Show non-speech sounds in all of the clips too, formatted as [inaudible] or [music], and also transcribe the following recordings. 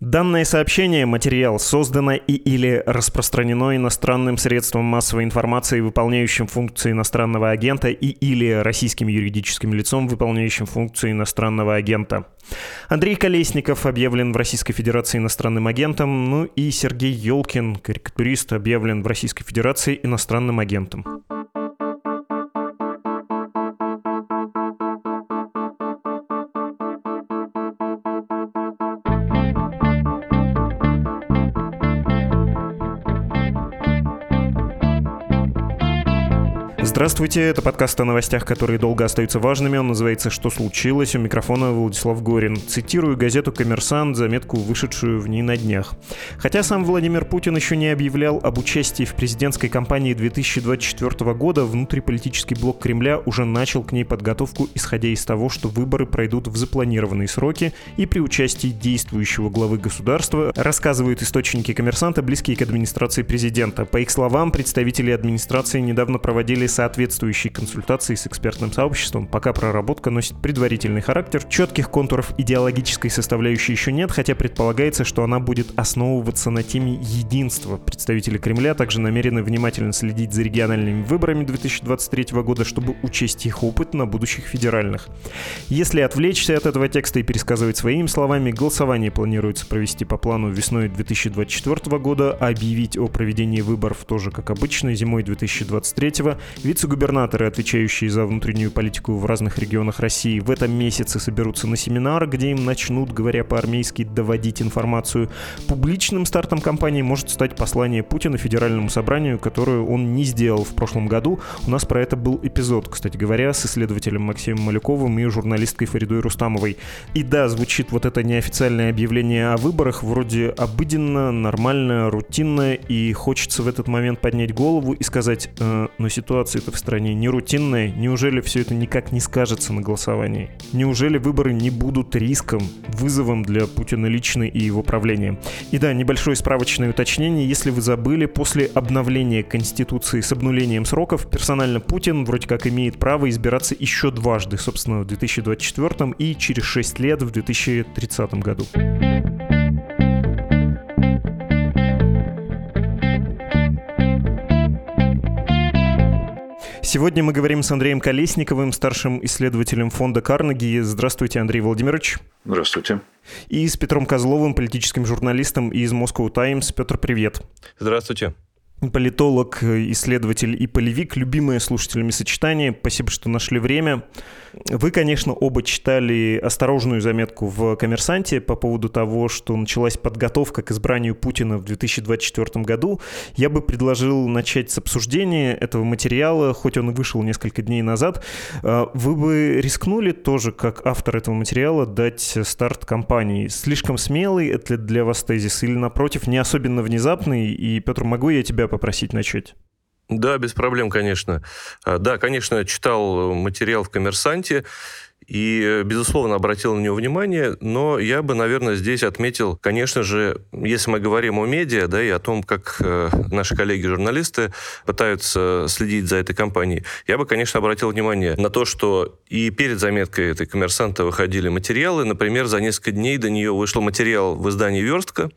Данное сообщение, материал, создано и или распространено иностранным средством массовой информации, выполняющим функции иностранного агента и или российским юридическим лицом, выполняющим функции иностранного агента. Андрей Колесников объявлен в Российской Федерации иностранным агентом, ну и Сергей Елкин, карикатурист, объявлен в Российской Федерации иностранным агентом. Здравствуйте, это подкаст о новостях, которые долго остаются важными. Он называется «Что случилось?». У микрофона Владислав Горин. Цитирую газету «Коммерсант», заметку, вышедшую в ней на днях. Хотя сам Владимир Путин еще не объявлял об участии в президентской кампании 2024 года, внутриполитический блок Кремля уже начал к ней подготовку, исходя из того, что выборы пройдут в запланированные сроки и при участии действующего главы государства, рассказывают источники «Коммерсанта», близкие к администрации президента. По их словам, представители администрации недавно проводили соответствующие соответствующие консультации с экспертным сообществом, пока проработка носит предварительный характер, четких контуров идеологической составляющей еще нет, хотя предполагается, что она будет основываться на теме единства. Представители Кремля также намерены внимательно следить за региональными выборами 2023 года, чтобы учесть их опыт на будущих федеральных. Если отвлечься от этого текста и пересказывать своими словами, голосование планируется провести по плану весной 2024 года, объявить о проведении выборов тоже как обычно зимой 2023 Вице-губернаторы, отвечающие за внутреннюю политику в разных регионах России, в этом месяце соберутся на семинар, где им начнут, говоря по-армейски, доводить информацию. Публичным стартом кампании может стать послание Путина Федеральному собранию, которое он не сделал в прошлом году. У нас про это был эпизод, кстати говоря, с исследователем Максимом Малюковым и журналисткой Фаридой Рустамовой. И да, звучит вот это неофициальное объявление о выборах вроде обыденно, нормально, рутинно, и хочется в этот момент поднять голову и сказать, э, но ситуация ситуация-то в стране не рутинная, неужели все это никак не скажется на голосовании? Неужели выборы не будут риском, вызовом для Путина лично и его правления? И да, небольшое справочное уточнение, если вы забыли, после обновления Конституции с обнулением сроков, персонально Путин вроде как имеет право избираться еще дважды, собственно, в 2024 и через 6 лет в 2030 году. Сегодня мы говорим с Андреем Колесниковым, старшим исследователем фонда Карнеги. Здравствуйте, Андрей Владимирович. Здравствуйте. И с Петром Козловым, политическим журналистом из Moscow Times. Петр, привет. Здравствуйте политолог, исследователь и полевик, любимое слушателями сочетание. Спасибо, что нашли время. Вы, конечно, оба читали осторожную заметку в «Коммерсанте» по поводу того, что началась подготовка к избранию Путина в 2024 году. Я бы предложил начать с обсуждения этого материала, хоть он и вышел несколько дней назад. А, вы бы рискнули тоже, как автор этого материала, дать старт кампании? Слишком смелый это для вас тезис или, напротив, не особенно внезапный? И, Петр, могу я тебя попросить начать? Да, без проблем, конечно. А, да, конечно, читал материал в «Коммерсанте», и, безусловно, обратил на него внимание, но я бы, наверное, здесь отметил, конечно же, если мы говорим о медиа, да, и о том, как э, наши коллеги-журналисты пытаются следить за этой компанией, я бы, конечно, обратил внимание на то, что и перед заметкой этой коммерсанта выходили материалы, например, за несколько дней до нее вышел материал в издании «Верстка»,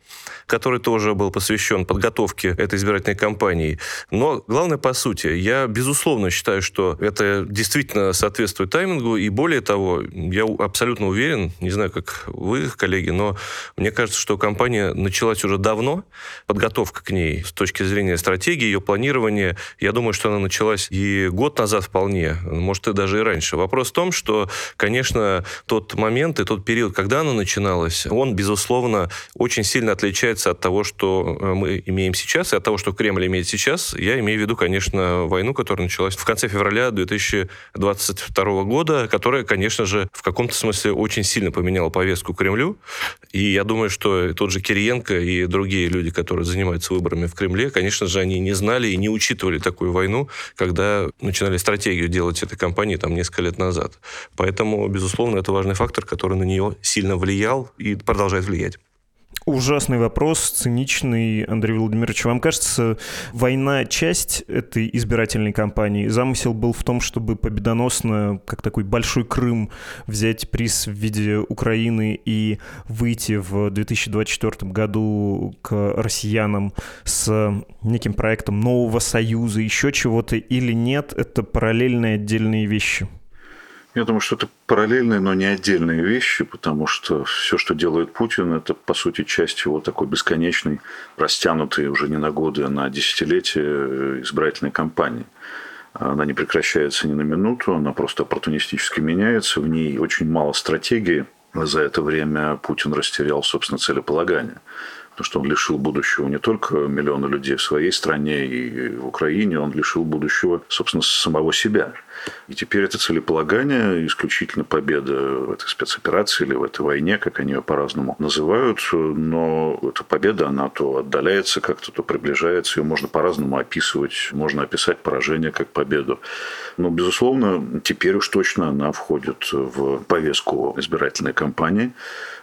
который тоже был посвящен подготовке этой избирательной кампании. Но главное, по сути, я, безусловно, считаю, что это действительно соответствует таймингу, и более того, того, я абсолютно уверен, не знаю, как вы, коллеги, но мне кажется, что кампания началась уже давно, подготовка к ней с точки зрения стратегии, ее планирования. Я думаю, что она началась и год назад вполне, может, и даже и раньше. Вопрос в том, что, конечно, тот момент и тот период, когда она начиналась, он, безусловно, очень сильно отличается от того, что э, мы имеем сейчас, и от того, что Кремль имеет сейчас. Я имею в виду, конечно, войну, которая началась в конце февраля 2022 года, которая, конечно, конечно же, в каком-то смысле очень сильно поменяла повестку Кремлю. И я думаю, что тот же Кириенко и другие люди, которые занимаются выборами в Кремле, конечно же, они не знали и не учитывали такую войну, когда начинали стратегию делать этой кампании там несколько лет назад. Поэтому, безусловно, это важный фактор, который на нее сильно влиял и продолжает влиять. Ужасный вопрос, циничный, Андрей Владимирович. Вам кажется, война — часть этой избирательной кампании? Замысел был в том, чтобы победоносно, как такой большой Крым, взять приз в виде Украины и выйти в 2024 году к россиянам с неким проектом нового союза, еще чего-то, или нет? Это параллельные отдельные вещи? Я думаю, что это параллельные, но не отдельные вещи, потому что все, что делает Путин, это, по сути, часть его такой бесконечной, растянутой уже не на годы, а на десятилетия избирательной кампании. Она не прекращается ни на минуту, она просто оппортунистически меняется, в ней очень мало стратегии. За это время Путин растерял, собственно, целеполагание потому что он лишил будущего не только миллиона людей в своей стране и в Украине, он лишил будущего, собственно, самого себя. И теперь это целеполагание, исключительно победа в этой спецоперации или в этой войне, как они ее по-разному называют, но эта победа, она то отдаляется как-то, то приближается, ее можно по-разному описывать, можно описать поражение как победу. Но, безусловно, теперь уж точно она входит в повестку избирательной кампании.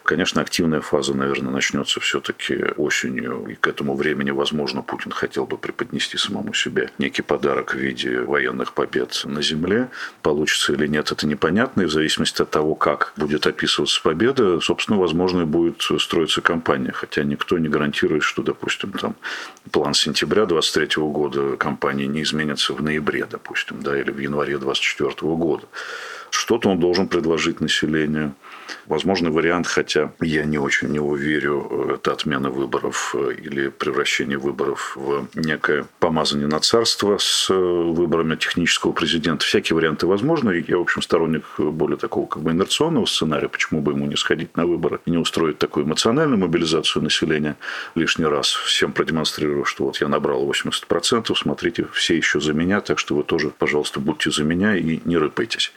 Конечно, активная фаза, наверное, начнется все-таки осенью, и к этому времени, возможно, Путин хотел бы преподнести самому себе некий подарок в виде военных побед на земле. Получится или нет, это непонятно, и в зависимости от того, как будет описываться победа, собственно, возможно, будет строиться кампания. Хотя никто не гарантирует, что, допустим, там план сентября 23 года кампании не изменится в ноябре, допустим, да, или в январе 24 года. Что-то он должен предложить населению. Возможный вариант, хотя я не очень в него верю, это отмена выборов э, или превращение выборов в некое помазание на царство с э, выборами технического президента. Всякие варианты возможны. Я, в общем, сторонник более такого как бы инерционного сценария. Почему бы ему не сходить на выборы и не устроить такую эмоциональную мобилизацию населения лишний раз, всем продемонстрировав, что вот я набрал 80%, смотрите, все еще за меня, так что вы тоже, пожалуйста, будьте за меня и не рыпайтесь.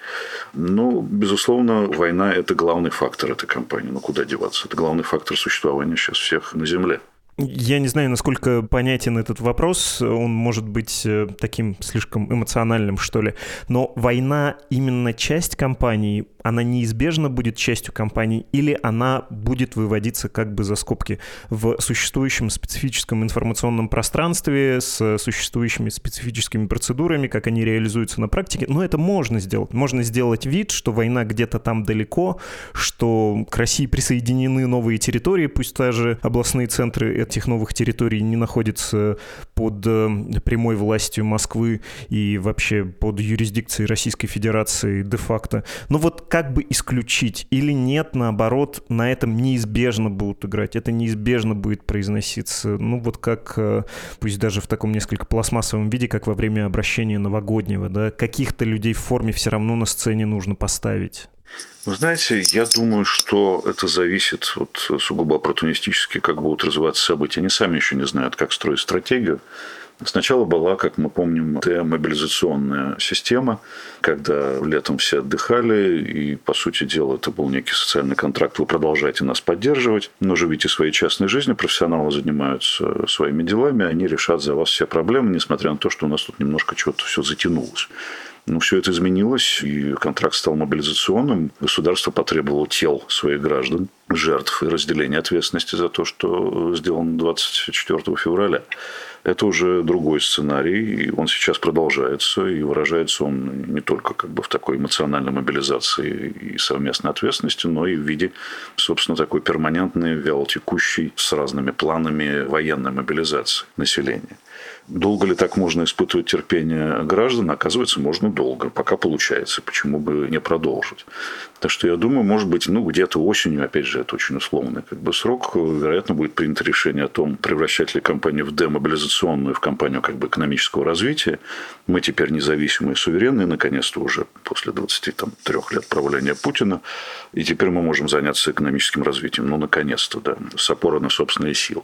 Ну, безусловно, война – это главный фактор этой компании. Ну, куда деваться? Это главный фактор существования сейчас всех на Земле. Я не знаю, насколько понятен этот вопрос. Он может быть э, таким слишком эмоциональным, что ли. Но война именно часть компании, она неизбежно будет частью компании, или она будет выводиться как бы за скобки в существующем специфическом информационном пространстве с существующими специфическими процедурами, как они реализуются на практике. Но это можно сделать. Можно сделать вид, что война где-то там далеко, что к России присоединены новые территории, пусть даже областные центры этих новых территорий не находится под э, прямой властью Москвы и вообще под юрисдикцией Российской Федерации де-факто. Но вот как бы исключить или нет, наоборот, на этом неизбежно будут играть, это неизбежно будет произноситься, ну вот как, э, пусть даже в таком несколько пластмассовом виде, как во время обращения новогоднего, да, каких-то людей в форме все равно на сцене нужно поставить. Вы знаете, я думаю, что это зависит от сугубо оппортунистически, как будут развиваться события. Они сами еще не знают, как строить стратегию. Сначала была, как мы помним, демобилизационная система, когда летом все отдыхали, и, по сути дела, это был некий социальный контракт. Вы продолжаете нас поддерживать, но живите своей частной жизнью, профессионалы занимаются своими делами, они решат за вас все проблемы, несмотря на то, что у нас тут немножко чего-то все затянулось. Но все это изменилось, и контракт стал мобилизационным. Государство потребовало тел своих граждан, жертв и разделения ответственности за то, что сделано 24 февраля. Это уже другой сценарий, и он сейчас продолжается, и выражается он не только как бы в такой эмоциональной мобилизации и совместной ответственности, но и в виде, собственно, такой перманентной, вялотекущей, с разными планами военной мобилизации населения. Долго ли так можно испытывать терпение граждан? Оказывается, можно долго, пока получается. Почему бы не продолжить? Так что я думаю, может быть, ну, где-то осенью, опять же, это очень условный как бы срок, вероятно, будет принято решение о том, превращать ли компанию в демобилизационную, в компанию как бы экономического развития. Мы теперь независимые, суверенные, наконец-то уже после 23 лет правления Путина. И теперь мы можем заняться экономическим развитием. Ну, наконец-то, да, с опорой на собственные силы.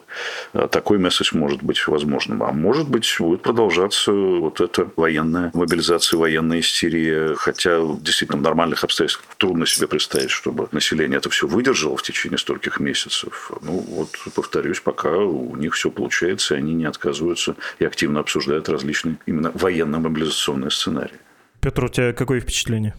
Такой месседж может быть возможным. А может быть, будет продолжаться вот эта военная мобилизация, военная истерия. Хотя действительно в нормальных обстоятельствах трудно себе представить, чтобы население это все выдержало в течение стольких месяцев. Ну, вот повторюсь, пока у них все получается, и они не отказываются и активно обсуждают различные именно военно-мобилизационные сценарии. Петр, у тебя какое впечатление?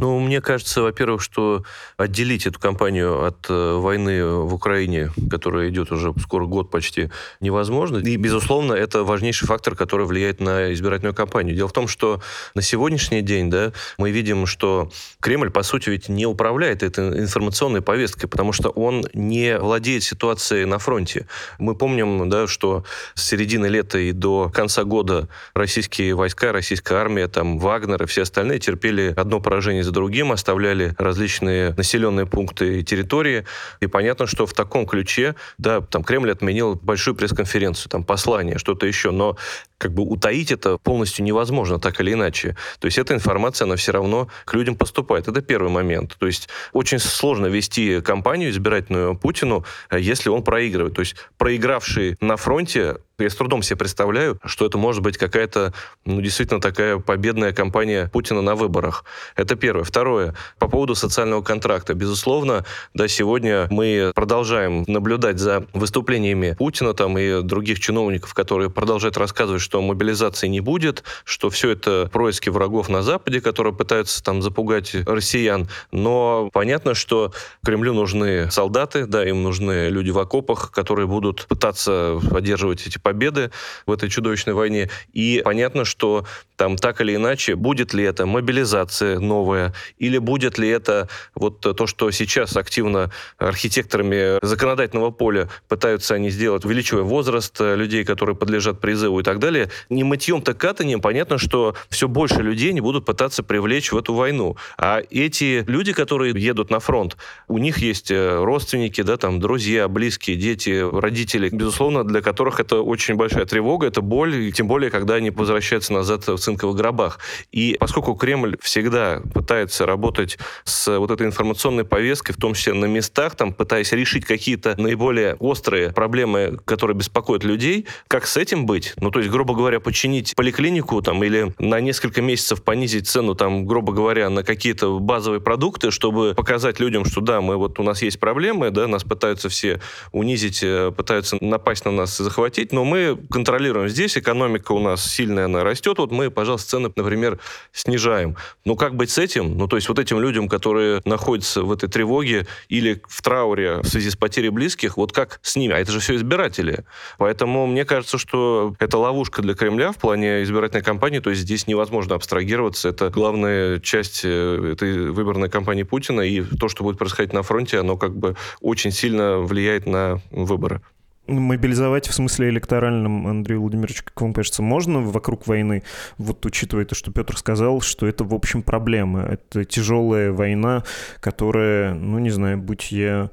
Ну, мне кажется, во-первых, что отделить эту кампанию от э, войны в Украине, которая идет уже скоро год почти, невозможно. И, безусловно, это важнейший фактор, который влияет на избирательную кампанию. Дело в том, что на сегодняшний день да, мы видим, что Кремль, по сути, ведь не управляет этой информационной повесткой, потому что он не владеет ситуацией на фронте. Мы помним, да, что с середины лета и до конца года российские войска, российская армия, там, Вагнер и все остальные терпели одно поражение за другим, оставляли различные населенные пункты и территории. И понятно, что в таком ключе, да, там Кремль отменил большую пресс-конференцию, там послание, что-то еще, но как бы утаить это полностью невозможно, так или иначе. То есть эта информация, она все равно к людям поступает. Это первый момент. То есть очень сложно вести кампанию избирательную Путину, э, если он проигрывает. То есть проигравший на фронте я с трудом себе представляю, что это может быть какая-то, ну, действительно такая победная кампания Путина на выборах. Это первое. Второе. По поводу социального контракта. Безусловно, да, сегодня мы продолжаем наблюдать за выступлениями Путина там и других чиновников, которые продолжают рассказывать, что мобилизации не будет, что все это происки врагов на Западе, которые пытаются там запугать россиян. Но понятно, что Кремлю нужны солдаты, да, им нужны люди в окопах, которые будут пытаться поддерживать эти победы в этой чудовищной войне. И понятно, что там так или иначе, будет ли это мобилизация новая, или будет ли это вот то, что сейчас активно архитекторами законодательного поля пытаются они сделать, увеличивая возраст людей, которые подлежат призыву и так далее. Не мытьем-то катанием понятно, что все больше людей не будут пытаться привлечь в эту войну. А эти люди, которые едут на фронт, у них есть э, родственники, да, там, друзья, близкие, дети, родители, безусловно, для которых это очень большая тревога, это боль, тем более, когда они возвращаются назад в цинковых гробах. И поскольку Кремль всегда пытается работать с вот этой информационной повесткой, в том числе на местах, там, пытаясь решить какие-то наиболее острые проблемы, которые беспокоят людей, как с этим быть? Ну, то есть, грубо говоря, починить поликлинику там или на несколько месяцев понизить цену, там, грубо говоря, на какие-то базовые продукты, чтобы показать людям, что да, мы вот у нас есть проблемы, да, нас пытаются все унизить, э, пытаются напасть на нас и захватить, но мы контролируем здесь, экономика у нас сильная, она растет, вот мы, пожалуйста, цены, например, снижаем. Ну, как быть с этим? Ну, то есть вот этим людям, которые находятся в этой тревоге или в трауре в связи с потерей близких, вот как с ними? А это же все избиратели. Поэтому мне кажется, что это ловушка для Кремля в плане избирательной кампании, то есть здесь невозможно абстрагироваться. Это главная часть э, этой выборной кампании Путина, и то, что будет происходить на фронте, оно как бы очень сильно влияет на выборы. Мобилизовать в смысле электоральном, Андрей Владимирович, как вам кажется, можно вокруг войны, вот учитывая то, что Петр сказал, что это, в общем, проблема. Это тяжелая война, которая, ну, не знаю, будь я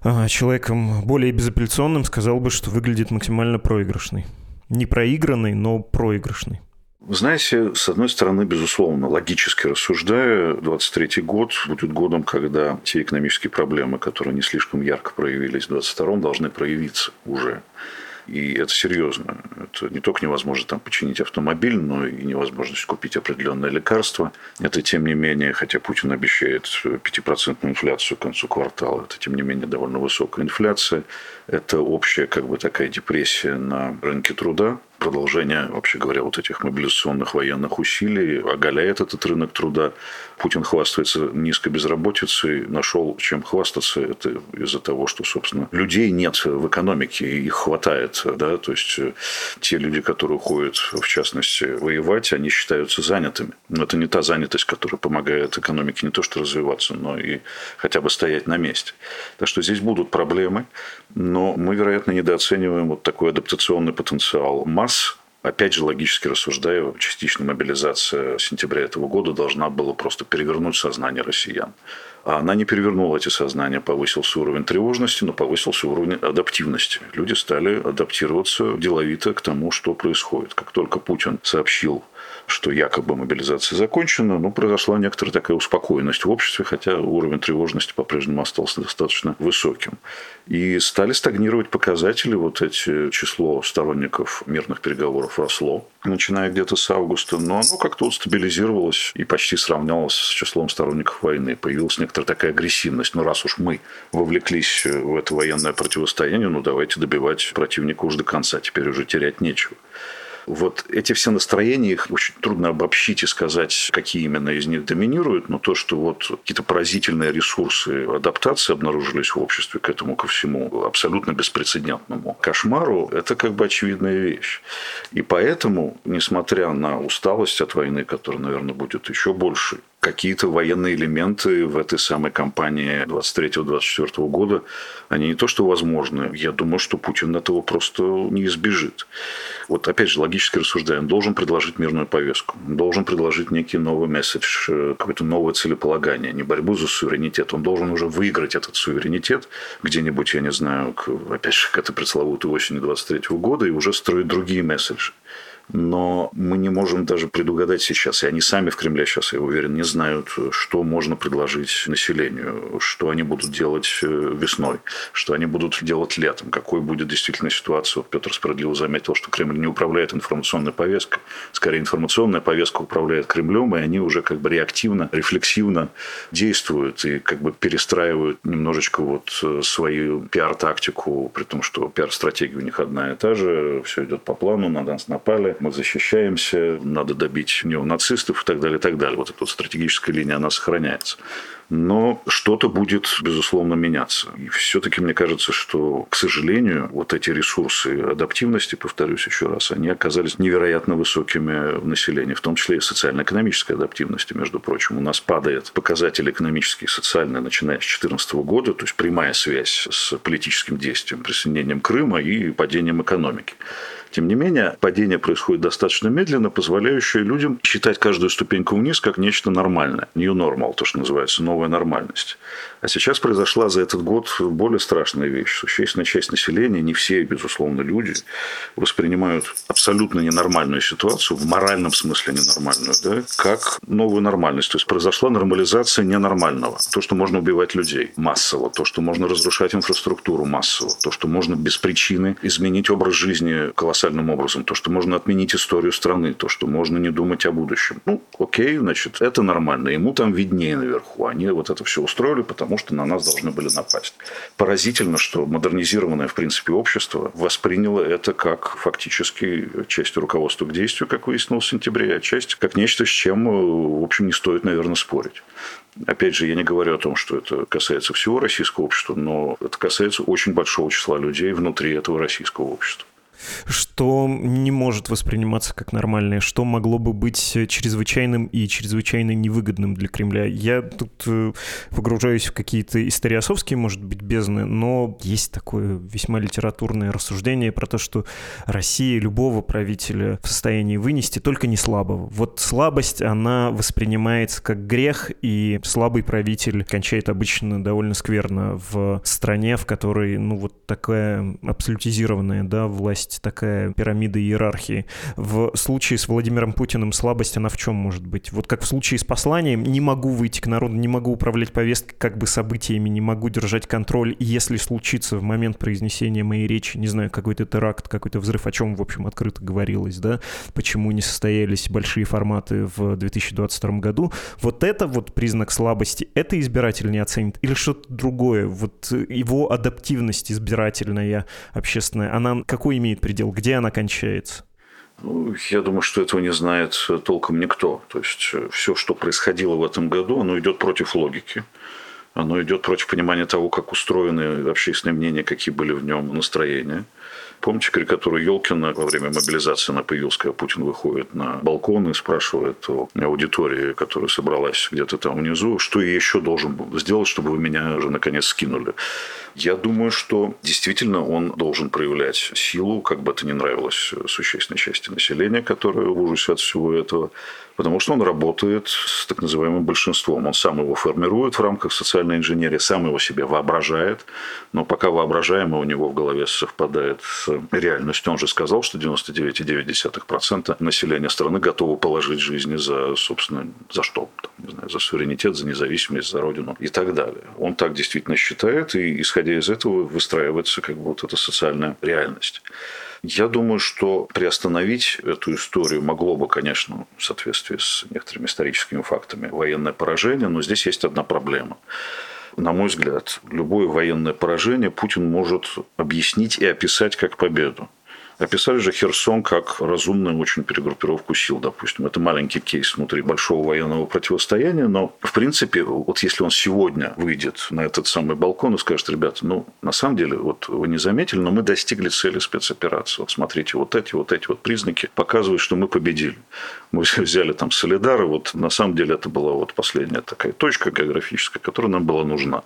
а, человеком более безапелляционным, сказал бы, что выглядит максимально проигрышной. Не проигранной, но проигрышной. Вы знаете, с одной стороны, безусловно, логически рассуждая, 23 год будет годом, когда те экономические проблемы, которые не слишком ярко проявились в 22 должны проявиться уже. И это серьезно. Это не только невозможно там починить автомобиль, но и невозможность купить определенное лекарство. Это, тем не менее, хотя Путин обещает 5% инфляцию к концу квартала, это, тем не менее, довольно высокая инфляция. Это общая как бы такая депрессия на рынке труда, продолжение, вообще говоря, вот этих мобилизационных военных усилий оголяет этот рынок труда. Путин хвастается низкой безработицей, нашел чем хвастаться. Это из-за того, что, собственно, людей нет в экономике, их хватает. Да? То есть э, те люди, которые уходят, в частности, воевать, они считаются занятыми. Но это не та занятость, которая помогает экономике не то что развиваться, но и хотя бы стоять на месте. Так что здесь будут проблемы, но мы, вероятно, недооцениваем вот такой адаптационный потенциал масс опять же, логически рассуждая, частичная мобилизация сентября этого года должна была просто перевернуть сознание россиян. А она не перевернула эти сознания, повысился уровень тревожности, но повысился уровень адаптивности. Люди стали адаптироваться деловито к тому, что происходит. Как только Путин сообщил что якобы мобилизация закончена, ну, произошла некоторая такая успокоенность в обществе, хотя уровень тревожности по-прежнему остался достаточно высоким. И стали стагнировать показатели, вот эти число сторонников мирных переговоров росло, начиная где-то с августа, но оно как-то вот стабилизировалось и почти сравнялось с числом сторонников войны. Появилась некоторая такая агрессивность. Ну, раз уж мы вовлеклись в это военное противостояние, ну, давайте добивать противника уж до конца, теперь уже терять нечего. Вот эти все настроения, их очень трудно обобщить и сказать, какие именно из них доминируют, но то, что вот какие-то поразительные ресурсы адаптации обнаружились в обществе к этому ко всему абсолютно беспрецедентному кошмару, это как бы очевидная вещь. И поэтому, несмотря на усталость от войны, которая, наверное, будет еще больше, какие-то военные элементы в этой самой кампании 23-24 года, они не то что возможны, я думаю, что Путин этого просто не избежит. Вот опять же, логически рассуждая, он должен предложить мирную повестку, он должен предложить некий новый месседж, э, какое-то новое целеполагание, не борьбу за суверенитет. Он должен уже выиграть этот суверенитет где-нибудь, я не знаю, к, опять же, к этой пресловутой осени 23 года и уже строить другие месседжи но мы не можем даже предугадать сейчас, и они сами в Кремле сейчас, я уверен, не знают, что можно предложить населению, что они будут делать э, весной, что они будут делать летом, какой будет действительно ситуация. Вот Петр справедливо заметил, что Кремль не управляет информационной повесткой, скорее информационная повестка управляет Кремлем, и они уже как бы реактивно, рефлексивно действуют и как бы перестраивают немножечко вот э, свою пиар-тактику, при том, что пиар-стратегия у них одна и та же, все идет по плану, на нас напали, мы защищаемся, надо добить неонацистов и так далее, и так далее. Вот эта вот стратегическая линия, она сохраняется но что-то будет, безусловно, меняться. И все-таки мне кажется, что, к сожалению, вот эти ресурсы адаптивности, повторюсь еще раз, они оказались невероятно высокими в населении, в том числе и социально-экономической адаптивности, между прочим. У нас падает показатель экономический и социальный, начиная с 2014 года, то есть прямая связь с политическим действием, присоединением Крыма и падением экономики. Тем не менее, падение происходит достаточно медленно, позволяющее людям считать каждую ступеньку вниз как нечто нормальное. New normal, то, что называется, новая нормальность. А сейчас произошла за этот год более страшная вещь. Существенная часть населения, не все, безусловно, люди, воспринимают абсолютно ненормальную ситуацию, в моральном смысле ненормальную, да, как новую нормальность. То есть произошла нормализация ненормального. То, что можно убивать людей массово, то, что можно разрушать инфраструктуру массово, то, что можно без причины изменить образ жизни колоссальным образом. То, что можно отменить историю страны, то, что можно не думать о будущем. Ну, окей, значит, это нормально. Ему там виднее наверху. Они вот это все устроили, потому что на нас должны были напасть. Поразительно, что модернизированное, в принципе, общество восприняло это как фактически часть руководства к действию, как выяснилось в сентябре, а часть как нечто, с чем, в общем, не стоит, наверное, спорить. Опять же, я не говорю о том, что это касается всего российского общества, но это касается очень большого числа людей внутри этого российского общества что не может восприниматься как нормальное, что могло бы быть чрезвычайным и чрезвычайно невыгодным для Кремля. Я тут э, погружаюсь в какие-то историосовские, может быть, бездны, но есть такое весьма литературное рассуждение про то, что Россия любого правителя в состоянии вынести, только не слабого. Вот слабость, она воспринимается как грех, и слабый правитель кончает обычно довольно скверно в стране, в которой, ну, вот такая абсолютизированная, да, власть есть такая пирамида иерархии. В случае с Владимиром Путиным слабость, она в чем может быть? Вот как в случае с посланием, не могу выйти к народу, не могу управлять повесткой как бы событиями, не могу держать контроль. Если случится в момент произнесения моей речи, не знаю, какой-то теракт, какой-то взрыв, о чем, в общем, открыто говорилось, да, почему не состоялись большие форматы в 2022 году, вот это вот признак слабости, это избиратель не оценит или что-то другое, вот его адаптивность избирательная, общественная, она какой имеет предел, где она кончается? Ну, я думаю, что этого не знает толком никто. То есть э, все, что происходило в этом году, оно идет против логики. Оно идет против понимания того, как устроены общественные мнения, какие были в нем настроения. Помните карикатуру Елкина во время мобилизации она появилась, Путин выходит на балкон и спрашивает у аудитории, которая собралась где-то там внизу, что я еще должен сделать, чтобы вы меня уже наконец скинули. Я думаю, что действительно он должен проявлять силу, как бы это ни нравилось существенной части населения, которая в ужасе от всего этого, потому что он работает с так называемым большинством. Он сам его формирует в рамках социальной инженерии, сам его себе воображает, но пока воображаемое у него в голове совпадает с реальностью. Он же сказал, что 99,9% населения страны готовы положить жизни за, собственно, за что? Там, не знаю, за суверенитет, за независимость, за родину и так далее. Он так действительно считает, и исходя из этого выстраивается как бы вот эта социальная реальность. Я думаю, что приостановить эту историю могло бы, конечно, в соответствии с некоторыми историческими фактами, военное поражение, но здесь есть одна проблема. На мой взгляд, любое военное поражение Путин может объяснить и описать как победу. Описали же Херсон как разумную очень перегруппировку сил, допустим. Это маленький кейс внутри большого военного противостояния, но, в принципе, вот если он сегодня выйдет на этот самый балкон и скажет, ребята, ну, на самом деле, вот вы не заметили, но мы достигли цели спецоперации. Вот смотрите, вот эти вот эти вот признаки показывают, что мы победили. Мы [laughs] взяли там Солидары, вот на самом деле это была вот последняя такая точка географическая, которая нам была нужна.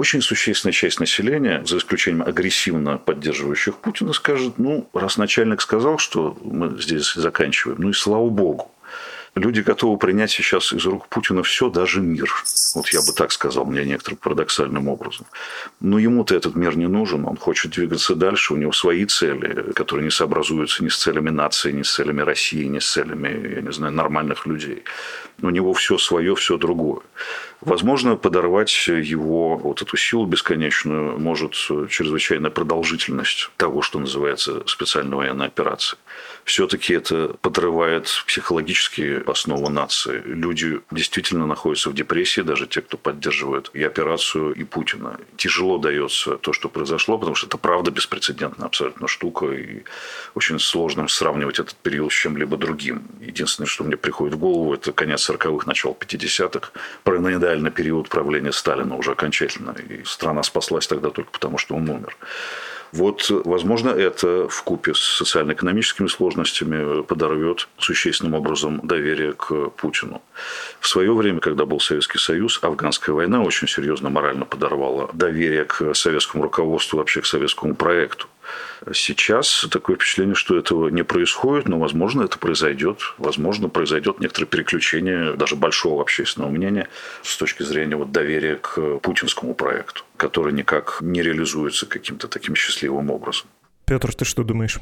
Очень существенная часть населения, за исключением агрессивно поддерживающих Путина, скажет, ну, раз начальник сказал, что мы здесь заканчиваем, ну и слава богу. Люди готовы принять сейчас из рук Путина все, даже мир. Вот я бы так сказал, мне некоторым парадоксальным образом. Но ему-то этот мир не нужен, он хочет двигаться дальше, у него свои цели, которые не сообразуются ни с целями нации, ни с целями России, ни с целями, я не знаю, нормальных людей. У него все свое, все другое. Возможно, подорвать его, вот эту силу бесконечную, может чрезвычайная продолжительность того, что называется специальной военной операцией. Все-таки это подрывает психологические основы нации. Люди действительно находятся в депрессии, даже те, кто поддерживает и операцию, и Путина. Тяжело дается то, что произошло, потому что это правда беспрецедентная абсолютно штука, и очень сложно сравнивать этот период с чем-либо другим. Единственное, что мне приходит в голову, это конец 40-х, начало 50-х, параноидальный период правления Сталина уже окончательно. И страна спаслась тогда только потому, что он умер. Вот, возможно, это в купе с социально-экономическими сложностями подорвет существенным образом доверие к Путину. В свое время, когда был Советский Союз, афганская война очень серьезно морально подорвала доверие к советскому руководству, вообще к советскому проекту. Сейчас такое впечатление, что этого не происходит, но, возможно, это произойдет. Возможно, произойдет некоторое переключение даже большого общественного мнения с точки зрения вот доверия к путинскому проекту, который никак не реализуется каким-то таким счастливым образом. Петр, ты что думаешь?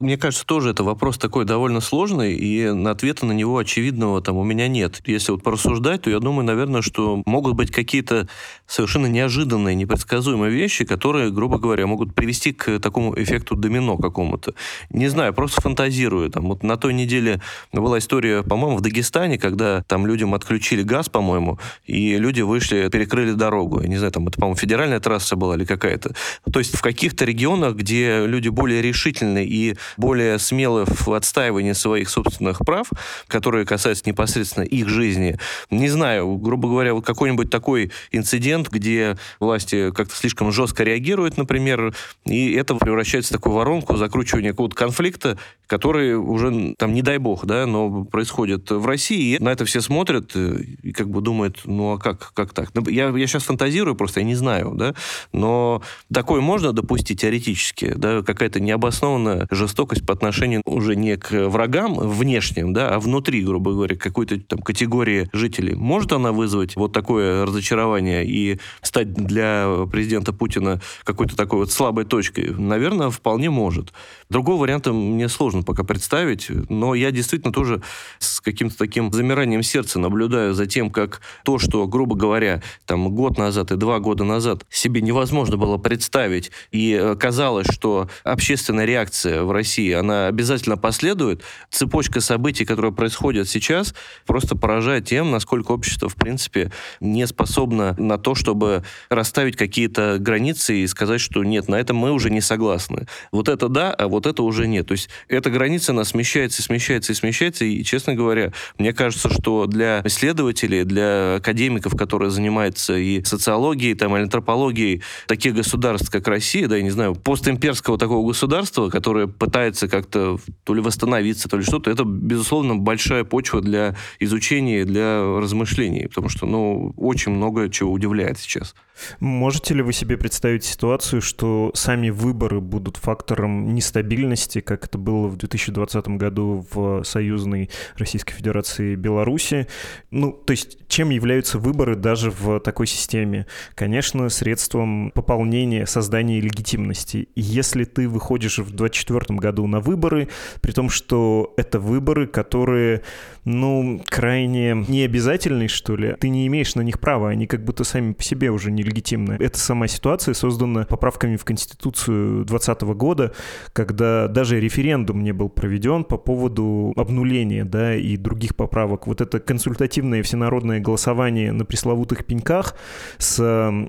Мне кажется, тоже это вопрос такой довольно сложный, и ответа на него очевидного там у меня нет. Если вот порассуждать, то я думаю, наверное, что могут быть какие-то совершенно неожиданные, непредсказуемые вещи, которые, грубо говоря, могут привести к такому эффекту домино какому-то. Не знаю, просто фантазирую. Там, вот на той неделе была история, по-моему, в Дагестане, когда там людям отключили газ, по-моему, и люди вышли, перекрыли дорогу. Я не знаю, там это, по-моему, федеральная трасса была или какая-то. То есть в каких-то регионах, где люди более решительны и более смелы в отстаивании своих собственных прав, которые касаются непосредственно их жизни. Не знаю, грубо говоря, вот какой-нибудь такой инцидент, где власти как-то слишком жестко реагируют, например, и это превращается в такую воронку закручивания какого-то конфликта, который уже, там, не дай бог, да, но происходит в России, и на это все смотрят и как бы думают, ну а как, как так? Ну, я, я сейчас фантазирую просто, я не знаю, да, но такое можно допустить теоретически, да, какая-то необоснованная жестокость жестокость по отношению уже не к врагам внешним, да, а внутри, грубо говоря, какой-то там категории жителей. Может она вызвать вот такое разочарование и стать для президента Путина какой-то такой вот слабой точкой? Наверное, вполне может. Другого варианта мне сложно пока представить, но я действительно тоже с каким-то таким замиранием сердца наблюдаю за тем, как то, что, грубо говоря, там год назад и два года назад себе невозможно было представить, и э, казалось, что общественная реакция в России, она обязательно последует. Цепочка событий, которая происходит сейчас, просто поражает тем, насколько общество, в принципе, не способно на то, чтобы расставить какие-то границы и сказать, что нет, на это мы уже не согласны. Вот это да, а вот это уже нет. То есть эта граница, она смещается, смещается и смещается. И, честно говоря, мне кажется, что для исследователей, для академиков, которые занимаются и социологией, там, и антропологией таких государств, как Россия, да, я не знаю, постимперского такого государства, которое пытается как-то то ли восстановиться, то ли что-то, это, безусловно, большая почва для изучения, для размышлений, потому что, ну, очень много чего удивляет сейчас. Можете ли вы себе представить ситуацию, что сами выборы будут фактором нестабильности, как это было в 2020 году в союзной Российской Федерации Беларуси? Ну, то есть чем являются выборы даже в такой системе? Конечно, средством пополнения, создания легитимности. Если ты выходишь в 2024 году на выборы, при том, что это выборы, которые, ну, крайне необязательные, что ли, ты не имеешь на них права, они как будто сами по себе уже не легитимны. Эта сама ситуация создана поправками в Конституцию 2020 года, когда даже референдум не был проведен по поводу обнуления, да, и других поправок. Вот это консультативное всенародное голосование на пресловутых пеньках с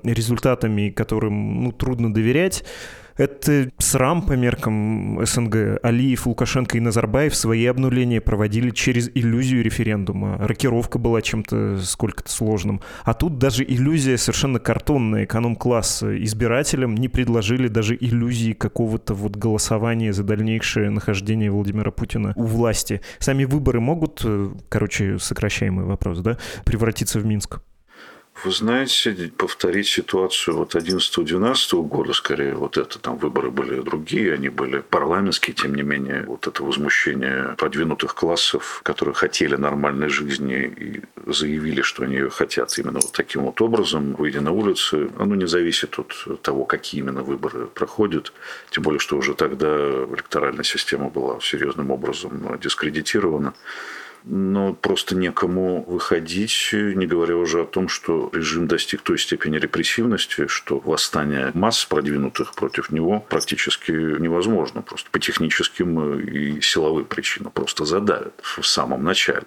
результатами, которым, ну, трудно доверять, Это срам по меркам СНГ. Алиев, Лукашенко и Назарбаев свои обнуления проводили через иллюзию референдума. Рокировка была чем-то сколько-то сложным. А тут даже иллюзия совершенно картонная, эконом-класс. Избирателям не предложили даже иллюзии какого-то вот голосования за дальнейшее нахождение Владимира Путина у власти. Сами выборы могут, э, короче, сокращаемый вопрос, да, превратиться в Минск? Вы знаете, повторить ситуацию вот 11-12 года, скорее, вот это там выборы были другие, они были парламентские, тем не менее, вот это возмущение продвинутых классов, которые хотели нормальной жизни и заявили, что они ее хотят именно вот таким вот образом, выйдя на улицы, оно не зависит от того, какие именно выборы проходят, тем более, что уже тогда электоральная система была серьезным образом дискредитирована но просто некому выходить, не говоря уже о том, что режим достиг той степени репрессивности, что восстание масс продвинутых против него практически невозможно. Просто по техническим и силовым причинам просто задавят в самом начале.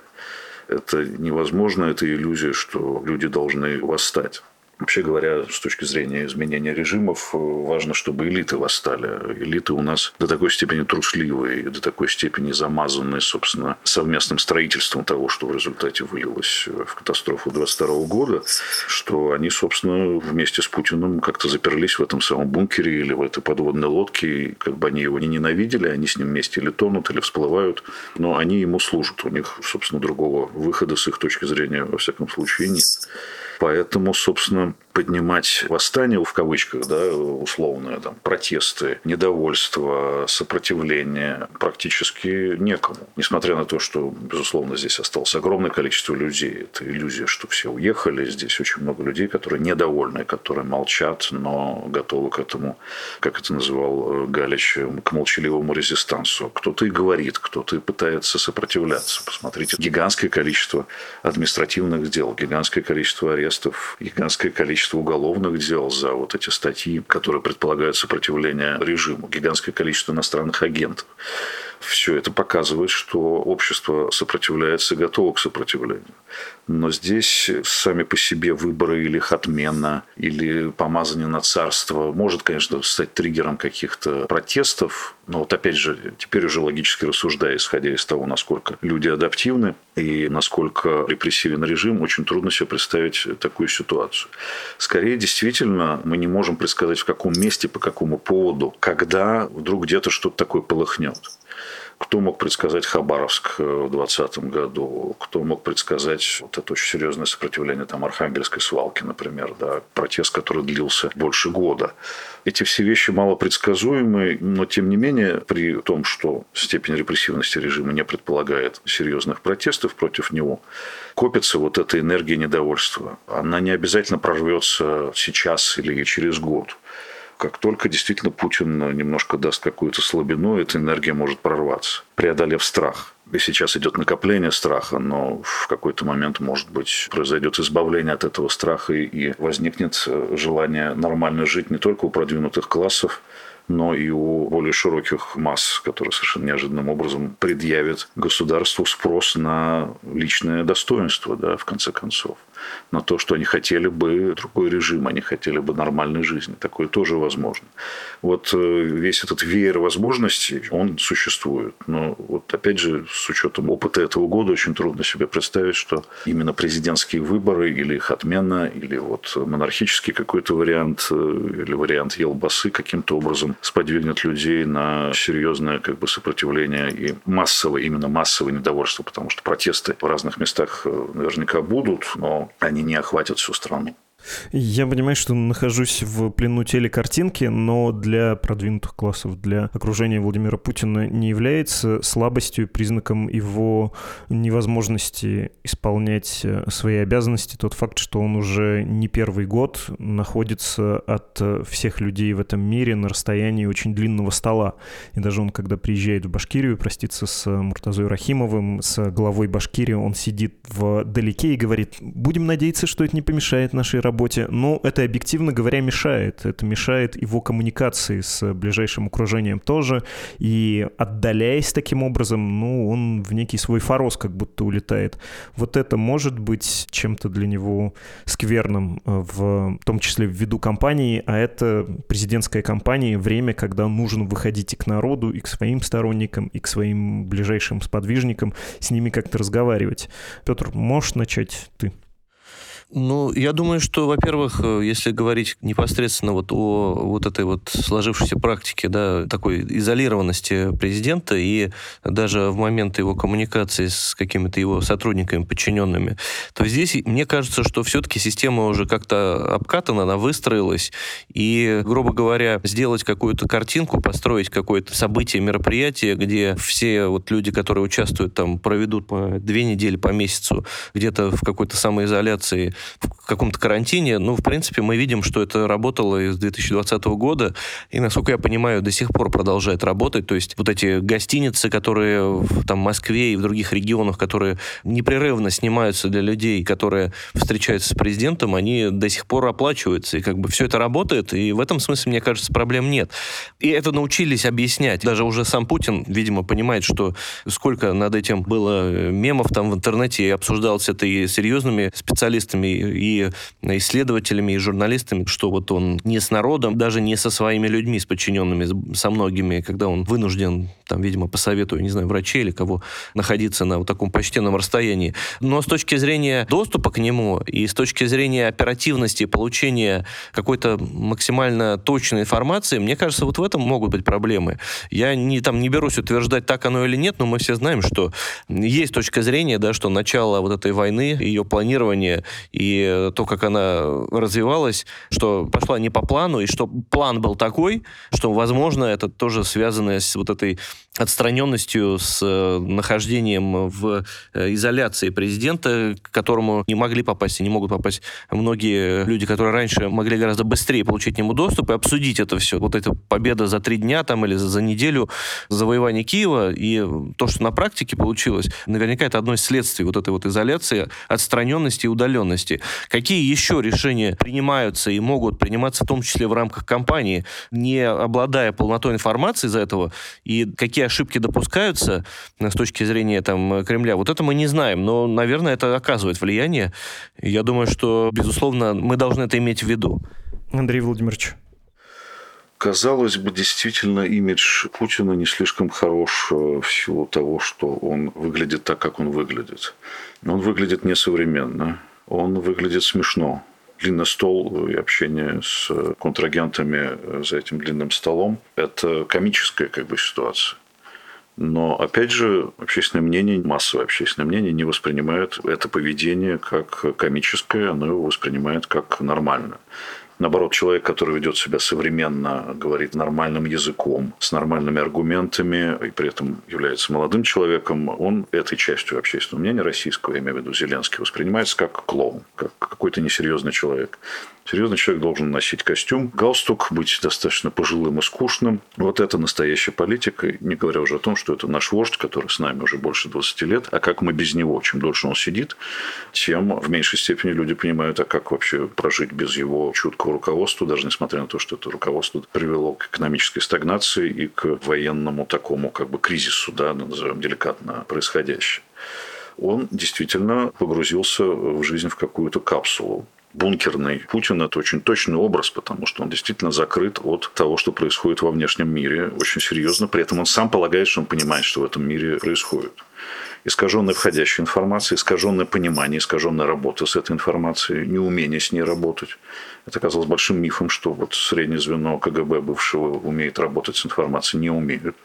Это невозможно, это иллюзия, что люди должны восстать. Вообще говоря, с точки зрения изменения режимов, э, важно, чтобы элиты восстали. Элиты у нас до такой степени трусливые, до такой степени замазанные, собственно, совместным строительством того, что в результате вылилось в катастрофу 22 года, что они, собственно, вместе с Путиным как-то заперлись в этом самом бункере или в этой подводной лодке. И как бы они его не ненавидели, они с ним вместе или тонут, или всплывают, но они ему служат. У них, собственно, другого выхода с их точки зрения, во всяком случае, нет. Поэтому, собственно, поднимать восстание, в кавычках, да, условное, там, протесты, недовольство, сопротивление практически некому. Несмотря на то, что, безусловно, здесь осталось огромное количество людей. Это иллюзия, что все уехали. Здесь очень много людей, которые недовольны, которые молчат, но готовы к этому, как это называл Галич, к молчаливому резистансу. Кто-то и говорит, кто-то и пытается сопротивляться. Посмотрите, гигантское количество административных дел, гигантское количество арестов, гигантское количество количество уголовных дел за вот эти статьи, которые предполагают сопротивление режиму, гигантское количество иностранных агентов. Все это показывает, что общество сопротивляется и готово к сопротивлению. Но здесь сами по себе выборы или их отмена, или помазание на царство может, конечно, стать триггером каких-то протестов. Но вот опять же, теперь уже логически рассуждая, исходя из того, насколько люди адаптивны и насколько репрессивен режим, очень трудно себе представить такую ситуацию. Скорее, действительно, мы не можем предсказать, в каком месте, по какому поводу, когда вдруг где-то что-то такое полыхнет. Кто мог предсказать Хабаровск э, в 2020 году? Кто мог предсказать вот это очень серьезное сопротивление там, Архангельской свалки, например, да, протест, который длился больше года? Эти все вещи мало предсказуемы, но тем не менее, при том, что степень репрессивности режима не предполагает серьезных протестов против него, копится вот эта энергия недовольства. Она не обязательно прорвется сейчас или через год как только действительно Путин немножко даст какую-то слабину, эта энергия может прорваться, преодолев страх. И сейчас идет накопление страха, но в какой-то момент, может быть, произойдет избавление от этого страха и возникнет желание нормально жить не только у продвинутых классов, но и у более широких масс, которые совершенно неожиданным образом предъявят государству спрос на личное достоинство, да, в конце концов на то, что они хотели бы другой режим, они хотели бы нормальной жизни. Такое тоже возможно. Вот э, весь этот веер возможностей, он существует. Но вот опять же, с учетом опыта этого года, очень трудно себе представить, что именно президентские выборы или их отмена, или вот монархический какой-то вариант, э, или вариант Елбасы каким-то образом сподвигнет людей на серьезное как бы сопротивление и массовое, именно массовое недовольство, потому что протесты в разных местах э, наверняка будут, но они не охватят всю страну. Я понимаю, что нахожусь в плену телекартинки, но для продвинутых классов, для окружения Владимира Путина не является слабостью, признаком его невозможности исполнять э, свои обязанности тот факт, что он уже не первый год находится от э, всех людей в этом мире на расстоянии очень длинного стола. И даже он, когда приезжает в Башкирию проститься с Муртазой Рахимовым, с главой Башкирии, он сидит вдалеке и говорит, будем надеяться, что это не помешает нашей работе работе, но это, объективно говоря, мешает. Это мешает его коммуникации с ближайшим окружением тоже, и отдаляясь таким образом, ну, он в некий свой форос как будто улетает. Вот это может быть чем-то для него скверным, э, в том числе ввиду кампании, а это президентская кампания, время, когда нужно выходить и к народу, и к своим сторонникам, и к своим ближайшим сподвижникам, с ними как-то разговаривать. Петр, можешь начать ты? Ну, я думаю, что, во-первых, э, если говорить непосредственно вот о вот этой вот сложившейся практике, да, такой изолированности президента и даже в момент его коммуникации с какими-то его сотрудниками, подчиненными, то здесь мне кажется, что все-таки система уже как-то обкатана, она выстроилась, и, грубо говоря, сделать какую-то картинку, построить какое-то событие, мероприятие, где все вот люди, которые участвуют там, проведут по две недели, по месяцу где-то в какой-то самоизоляции, в каком-то карантине. Ну, в принципе, мы видим, что это работало с 2020 года, и, насколько я понимаю, до сих пор продолжает работать. То есть вот эти гостиницы, которые в там, Москве и в других регионах, которые непрерывно снимаются для людей, которые встречаются с президентом, они до сих пор оплачиваются. И как бы все это работает, и в этом смысле, мне кажется, проблем нет. И это научились объяснять. Даже уже сам Путин, видимо, понимает, что сколько над этим было мемов там в интернете, и обсуждалось это и серьезными специалистами, и исследователями, и журналистами, что вот он не с народом, даже не со своими людьми, с подчиненными, со многими, когда он вынужден, там, видимо, по совету, не знаю, врачей или кого, находиться на вот таком почтенном расстоянии. Но с точки зрения доступа к нему и с точки зрения оперативности получения какой-то максимально точной информации, мне кажется, вот в этом могут быть проблемы. Я не, там, не берусь утверждать, так оно или нет, но мы все знаем, что есть точка зрения, да, что начало вот этой войны, ее планирование и то, как она развивалась, что пошла не по плану, и что план был такой, что, возможно, это тоже связано с вот этой отстраненностью, с э, нахождением в э, изоляции президента, к которому не могли попасть и не могут попасть многие люди, которые раньше могли гораздо быстрее получить к нему доступ и обсудить это все. Вот эта победа за три дня там или за неделю завоевания Киева и то, что на практике получилось, наверняка это одно из следствий вот этой вот изоляции, отстраненности и удаленности. Какие еще решения принимаются и могут приниматься в том числе в рамках кампании, не обладая полнотой информации из этого, и какие ошибки допускаются с точки зрения там, Кремля, вот это мы не знаем, но, наверное, это оказывает влияние. Я думаю, что, безусловно, мы должны это иметь в виду. Андрей Владимирович. Казалось бы, действительно, имидж Путина не слишком хорош э, в силу того, что он выглядит так, как он выглядит. Он выглядит несовременно он выглядит смешно. Длинный стол и общение с контрагентами за этим длинным столом – это комическая как бы ситуация. Но, опять же, общественное мнение, массовое общественное мнение не воспринимает это поведение как комическое, оно его воспринимает как нормальное. Наоборот, человек, который ведет себя современно, говорит нормальным языком, с нормальными аргументами и при этом является молодым человеком, он этой частью общественного мнения российского, я имею в виду Зеленский, воспринимается как клоун, как какой-то несерьезный человек. Серьезный человек должен носить костюм, галстук, быть достаточно пожилым и скучным. Вот это настоящая политика, не говоря уже о том, что это наш вождь, который с нами уже больше 20 лет, а как мы без него, чем дольше он сидит, тем в меньшей степени люди понимают, а как вообще прожить без его чуткого руководства, даже несмотря на то, что это руководство привело к экономической стагнации и к военному такому как бы кризису, да, назовем деликатно происходящее он действительно погрузился в жизнь в какую-то капсулу бункерный Путин – это очень точный образ, потому что он действительно закрыт от того, что происходит во внешнем мире очень серьезно. При этом он сам полагает, что он понимает, что в этом мире происходит. Искаженная входящая информация, искаженное понимание, искаженная работа с этой информацией, неумение с ней работать. Это оказалось большим мифом, что вот среднее звено КГБ бывшего умеет работать с информацией, не умеет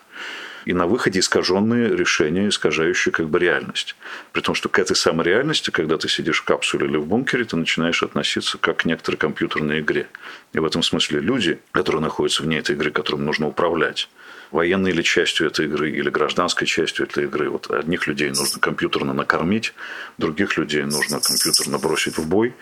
и на выходе искаженные решения, искажающие как бы реальность. При том, что к этой самой реальности, когда ты сидишь в капсуле или в бункере, ты начинаешь относиться как к некоторой компьютерной игре. И в этом смысле люди, которые находятся вне этой игры, которым нужно управлять, военной или частью этой игры, или гражданской частью этой игры. Вот одних людей нужно компьютерно накормить, других людей нужно компьютерно бросить в бой.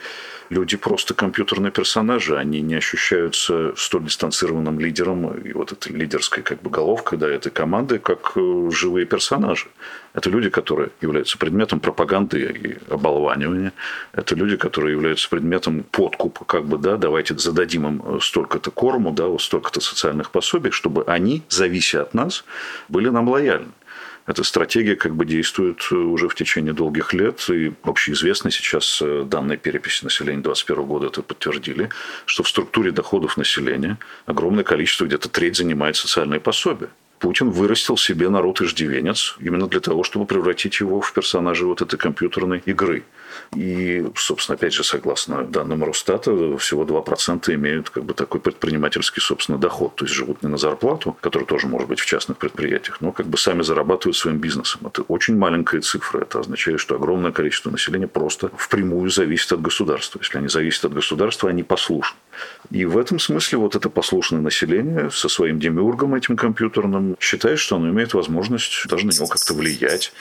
Люди просто компьютерные персонажи, они не ощущаются столь дистанцированным лидером и вот этой лидерской как бы головкой да, этой команды, как э, живые персонажи. Это люди, которые являются предметом пропаганды и оболванивания. Это люди, которые являются предметом подкупа, как бы, да, давайте зададим им э, столько-то корму, да, вот столько-то социальных пособий, чтобы они, завися от нас, были нам лояльны. Эта стратегия как бы действует э, уже в течение долгих лет, и общеизвестно сейчас э, данные переписи населения 2021 года это подтвердили, что в структуре доходов населения огромное количество, где-то треть занимает социальные пособия. Путин вырастил себе народ-иждивенец именно для того, чтобы превратить его в персонажа вот этой компьютерной игры. И, собственно, опять же, согласно данным Росстата, всего 2% имеют как бы такой предпринимательский, собственно, доход. То есть живут не на зарплату, которая тоже может быть в частных предприятиях, но как бы сами зарабатывают своим бизнесом. Это очень маленькая цифра. Это означает, что огромное количество населения просто впрямую зависит от государства. Если они зависят от государства, они послушны. И в этом смысле вот это послушное население со своим демиургом этим компьютерным считает, что оно имеет возможность даже на него как-то влиять.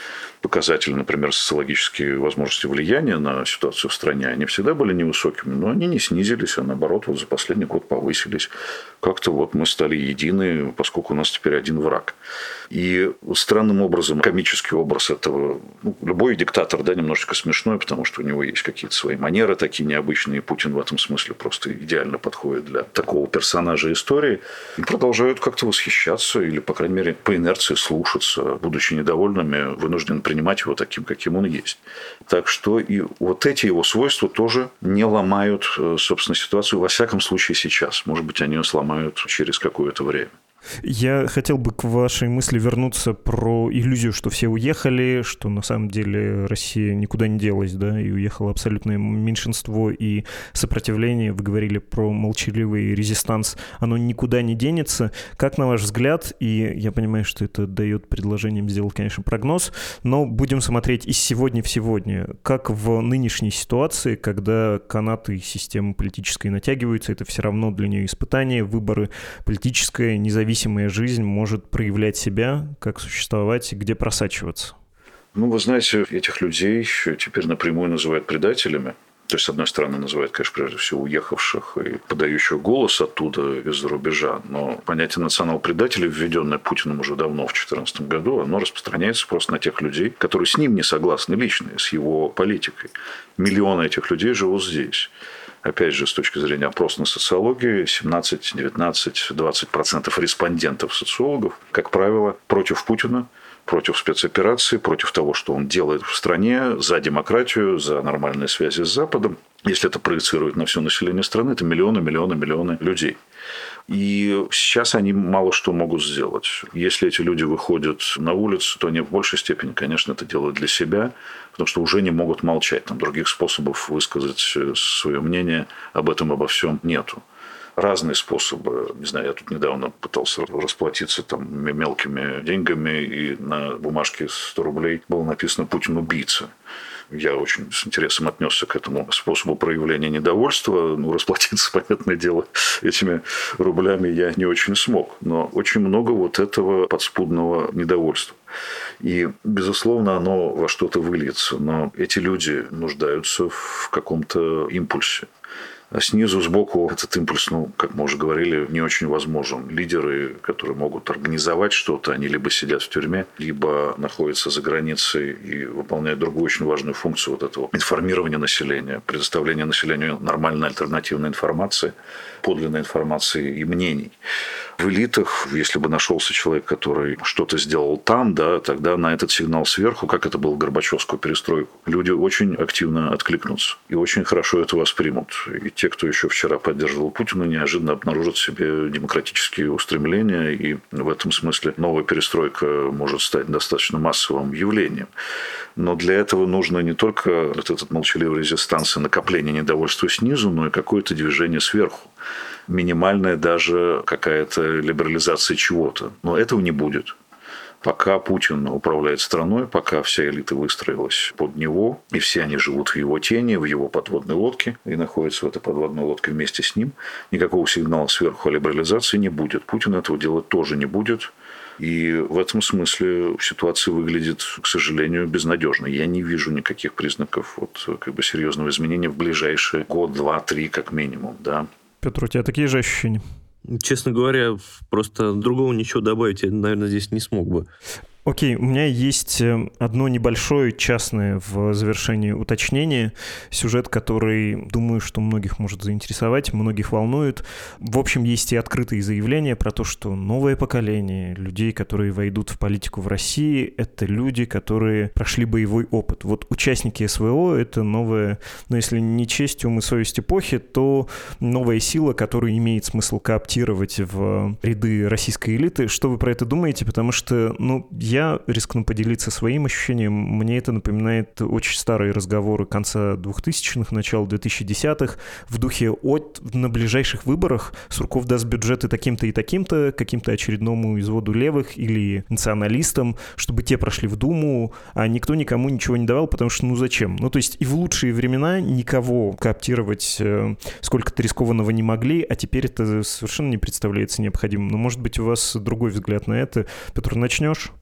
Показатели, например, социологические возможности влияния на ситуацию в стране, они всегда были невысокими, но они не снизились, а наоборот вот за последний год повысились. Как-то вот мы стали едины, поскольку у нас теперь один враг. И странным образом комический образ этого, ну, любой диктатор, да, немножечко смешной, потому что у него есть какие-то свои манеры такие необычные. Путин в этом смысле просто идеально подходит для такого персонажа истории. И продолжают как-то восхищаться или, по крайней мере, по инерции слушаться, будучи недовольными, вынуждены принимать его таким, каким он есть. Так что и вот эти его свойства тоже не ломают, э, собственно, ситуацию, во всяком случае сейчас. Может быть, они ее сломают через какое-то время. Я хотел бы к вашей мысли вернуться про иллюзию, что все уехали, что на самом деле Россия никуда не делась, да, и уехало абсолютное меньшинство и сопротивление. Вы говорили про молчаливый резистанс. Оно никуда не денется. Как на ваш взгляд, и я понимаю, что это дает предложением сделать, конечно, прогноз, но будем смотреть из сегодня в сегодня. Как в нынешней ситуации, когда канаты системы политической натягиваются, это все равно для нее испытание, выборы, политическая независимость независимая жизнь может проявлять себя, как существовать, где просачиваться? Ну, вы знаете, этих людей теперь напрямую называют предателями. То есть, с одной стороны, называют, конечно, прежде всего уехавших и подающих голос оттуда из-за рубежа. Но понятие национал-предателей, введенное Путиным уже давно, в 2014 году, оно распространяется просто на тех людей, которые с ним не согласны лично, с его политикой. Миллионы этих людей живут здесь опять же, с точки зрения опросной социологии, 17, 19, 20 процентов респондентов социологов, как правило, против Путина, против спецоперации, против того, что он делает в стране, за демократию, за нормальные связи с Западом. Если это проецирует на все население страны, это миллионы, миллионы, миллионы людей. И сейчас они мало что могут сделать. Если эти люди выходят на улицу, то они в большей степени, конечно, это делают для себя, потому что уже не могут молчать. Там других способов высказать э, свое мнение об этом, обо всем нету разные способы. Не знаю, я тут недавно пытался расплатиться там мелкими деньгами, и на бумажке 100 рублей было написано «Путин убийца». Я очень с интересом отнесся к этому способу проявления недовольства. Ну, расплатиться, [laughs] понятное дело, этими рублями я не очень смог. Но очень много вот этого подспудного недовольства. И, безусловно, оно во что-то выльется. Но эти люди нуждаются в каком-то импульсе. А снизу, сбоку этот импульс, ну, как мы уже говорили, не очень возможен. Лидеры, которые могут организовать что-то, они либо сидят в тюрьме, либо находятся за границей и выполняют другую очень важную функцию вот этого информирования населения, предоставления населению нормальной альтернативной информации, подлинной информации и мнений в элитах, если бы нашелся человек, который что-то сделал там, да, тогда на этот сигнал сверху, как это было Горбачевскую перестройку, люди очень активно откликнутся и очень хорошо это воспримут. И те, кто еще вчера поддерживал Путина, неожиданно обнаружат в себе демократические устремления, и в этом смысле новая перестройка может стать достаточно массовым явлением. Но для этого нужно не только вот этот молчаливый резистанс и накопление недовольства снизу, но и какое-то движение сверху минимальная даже какая-то либерализация чего-то. Но этого не будет. Пока Путин управляет страной, пока вся элита выстроилась под него, и все они живут в его тени, в его подводной лодке, и находятся в этой подводной лодке вместе с ним, никакого сигнала сверху о либерализации не будет. Путин этого делать тоже не будет. И в этом смысле ситуация выглядит, к сожалению, безнадежно. Я не вижу никаких признаков вот, как бы серьезного изменения в ближайшие год, два, три как минимум. Да. Петр, у тебя такие же ощущения? Честно говоря, просто другого ничего добавить я, наверное, здесь не смог бы. Окей, у меня есть э, одно небольшое частное в завершении уточнение. Сюжет, который, думаю, что многих может заинтересовать, многих волнует. В общем, есть и открытые заявления про то, что новое поколение людей, которые войдут в политику в России, это люди, которые прошли боевой опыт. Вот участники СВО — это новая, ну, если не честь, ум и совесть эпохи, то новая сила, которую имеет смысл кооптировать в ряды российской элиты. Что вы про это думаете? Потому что, ну, я я рискну поделиться своим ощущением. Мне это напоминает очень старые разговоры конца 2000-х, начала 2010-х в духе от на ближайших выборах Сурков даст бюджеты таким-то и таким-то, каким-то очередному изводу левых или националистам, чтобы те прошли в Думу, а никто никому ничего не давал, потому что ну зачем? Ну то есть и в лучшие времена никого кооптировать э, сколько-то рискованного не могли, а теперь это совершенно не представляется необходимым. Но может быть у вас другой взгляд на это. Петр, начнешь?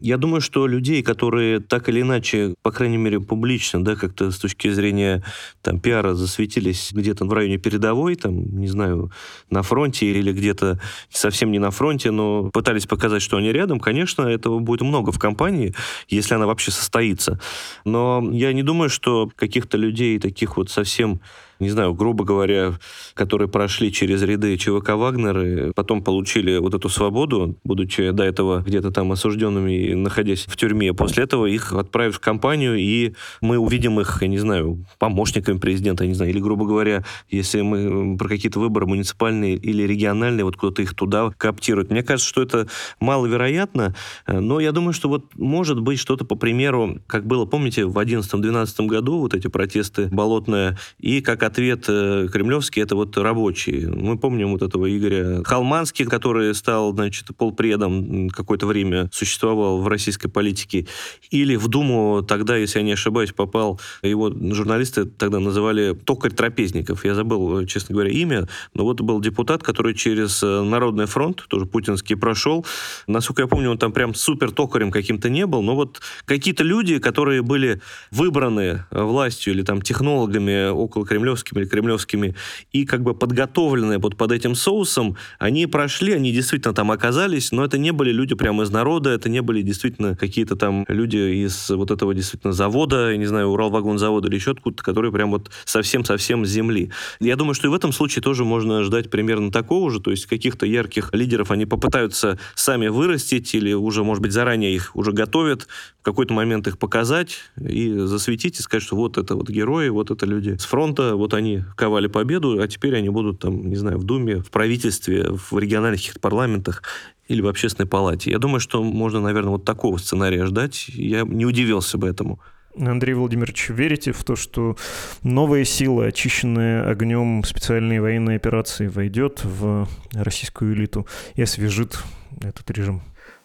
Я думаю, что людей, которые так или иначе, по крайней мере, публично, да, как-то с точки зрения там, пиара засветились где-то в районе передовой, там, не знаю, на фронте или где-то совсем не на фронте, но пытались показать, что они рядом, конечно, этого будет много в компании, если она вообще состоится. Но я не думаю, что каких-то людей таких вот совсем не знаю, грубо говоря, которые прошли через ряды ЧВК Вагнер и потом получили вот эту свободу, будучи до этого где-то там осужденными, находясь в тюрьме. После этого их отправят в компанию, и мы увидим их, я не знаю, помощниками президента, я не знаю, или, грубо говоря, если мы про какие-то выборы муниципальные или региональные, вот кто-то их туда кооптирует. Мне кажется, что это маловероятно, но я думаю, что вот может быть что-то по примеру, как было, помните, в 2011-2012 году вот эти протесты болотные, и как ответ э, кремлевский, это вот рабочие. Мы помним вот этого Игоря Халманский, который стал, значит, полпредом какое-то время существовал в российской политике. Или в Думу тогда, если я не ошибаюсь, попал, его журналисты тогда называли токарь трапезников. Я забыл, честно говоря, имя, но вот был депутат, который через э, Народный фронт, тоже путинский, прошел. Насколько я помню, он там прям супер токарем каким-то не был, но вот какие-то люди, которые были выбраны властью или там технологами около кремлевских кремлевскими или кремлевскими, и как бы подготовленные вот под этим соусом, они прошли, они действительно там оказались, но это не были люди прямо из народа, это не были действительно какие-то там люди из вот этого действительно завода, я не знаю, Уралвагонзавода или еще откуда-то, которые прям вот совсем-совсем с земли. Я думаю, что и в этом случае тоже можно ждать примерно такого же, то есть каких-то ярких лидеров они попытаются сами вырастить или уже, может быть, заранее их уже готовят, в какой-то момент их показать и засветить и сказать, что вот это вот герои, вот это люди с фронта, вот они ковали победу, а теперь они будут там, не знаю, в Думе, в правительстве, в региональных парламентах или в общественной палате. Я думаю, что можно, наверное, вот такого сценария ждать. Я не удивился бы этому. Андрей Владимирович, верите в то, что новая сила, очищенная огнем специальной военной операции, войдет в российскую элиту и освежит этот режим?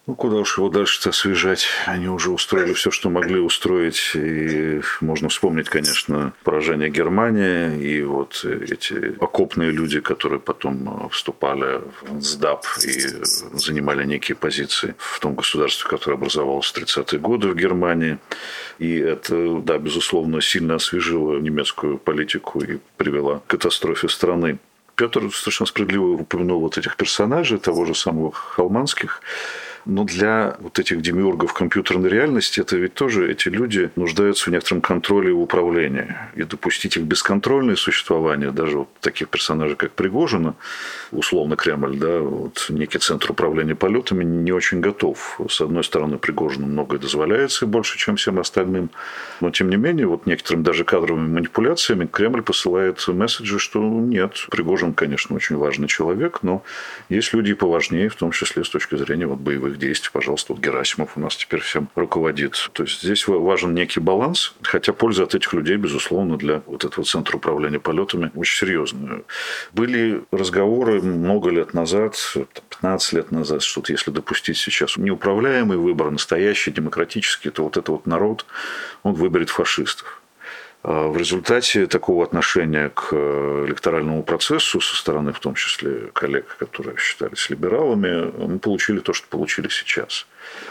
Ну, куда уж его дальше-то освежать? Они уже устроили все, что могли устроить. И можно вспомнить, конечно, поражение Германии и вот эти окопные люди, которые потом вступали в СДАП и занимали некие позиции в том государстве, которое образовалось в 30-е годы в Германии. И это, да, безусловно, сильно освежило немецкую политику и привело к катастрофе страны. Петр совершенно справедливо упомянул вот этих персонажей, того же самого Халманских, но для вот этих демиургов компьютерной реальности это ведь тоже эти люди нуждаются в некотором контроле и управлении. И допустить их бесконтрольное существование, даже вот таких персонажей, как Пригожина, условно Кремль, да, вот некий центр управления полетами не очень готов. С одной стороны, Пригожину многое дозволяется, больше, чем всем остальным. Но, тем не менее, вот некоторыми даже кадровыми манипуляциями Кремль посылает месседжи, что нет, Пригожин, конечно, очень важный человек, но есть люди и поважнее, в том числе с точки зрения вот боевых боевых действий. Пожалуйста, вот Герасимов у нас теперь всем руководит. То есть здесь важен некий баланс, хотя польза от этих людей, безусловно, для вот этого центра управления полетами очень серьезная. Были разговоры много лет назад, 15 лет назад, что вот если допустить сейчас неуправляемый выбор, настоящий, демократический, то вот это вот народ, он выберет фашистов. А в результате такого отношения к э, электоральному процессу со стороны, в том числе коллег, которые считались либералами, мы получили то, что получили сейчас.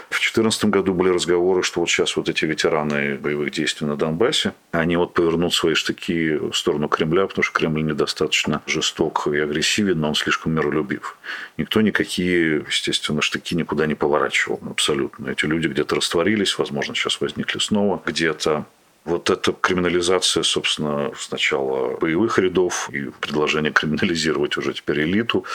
В 2014 году были разговоры, что вот сейчас вот эти ветераны боевых действий на Донбассе, они вот повернут свои штыки в сторону Кремля, потому что Кремль недостаточно жесток и агрессивен, но он слишком миролюбив. Никто никакие, естественно, штыки никуда не поворачивал абсолютно. Эти люди где-то растворились, возможно, сейчас возникли снова где-то. Вот эта криминализация, собственно, сначала боевых рядов и предложение криминализировать уже теперь элиту,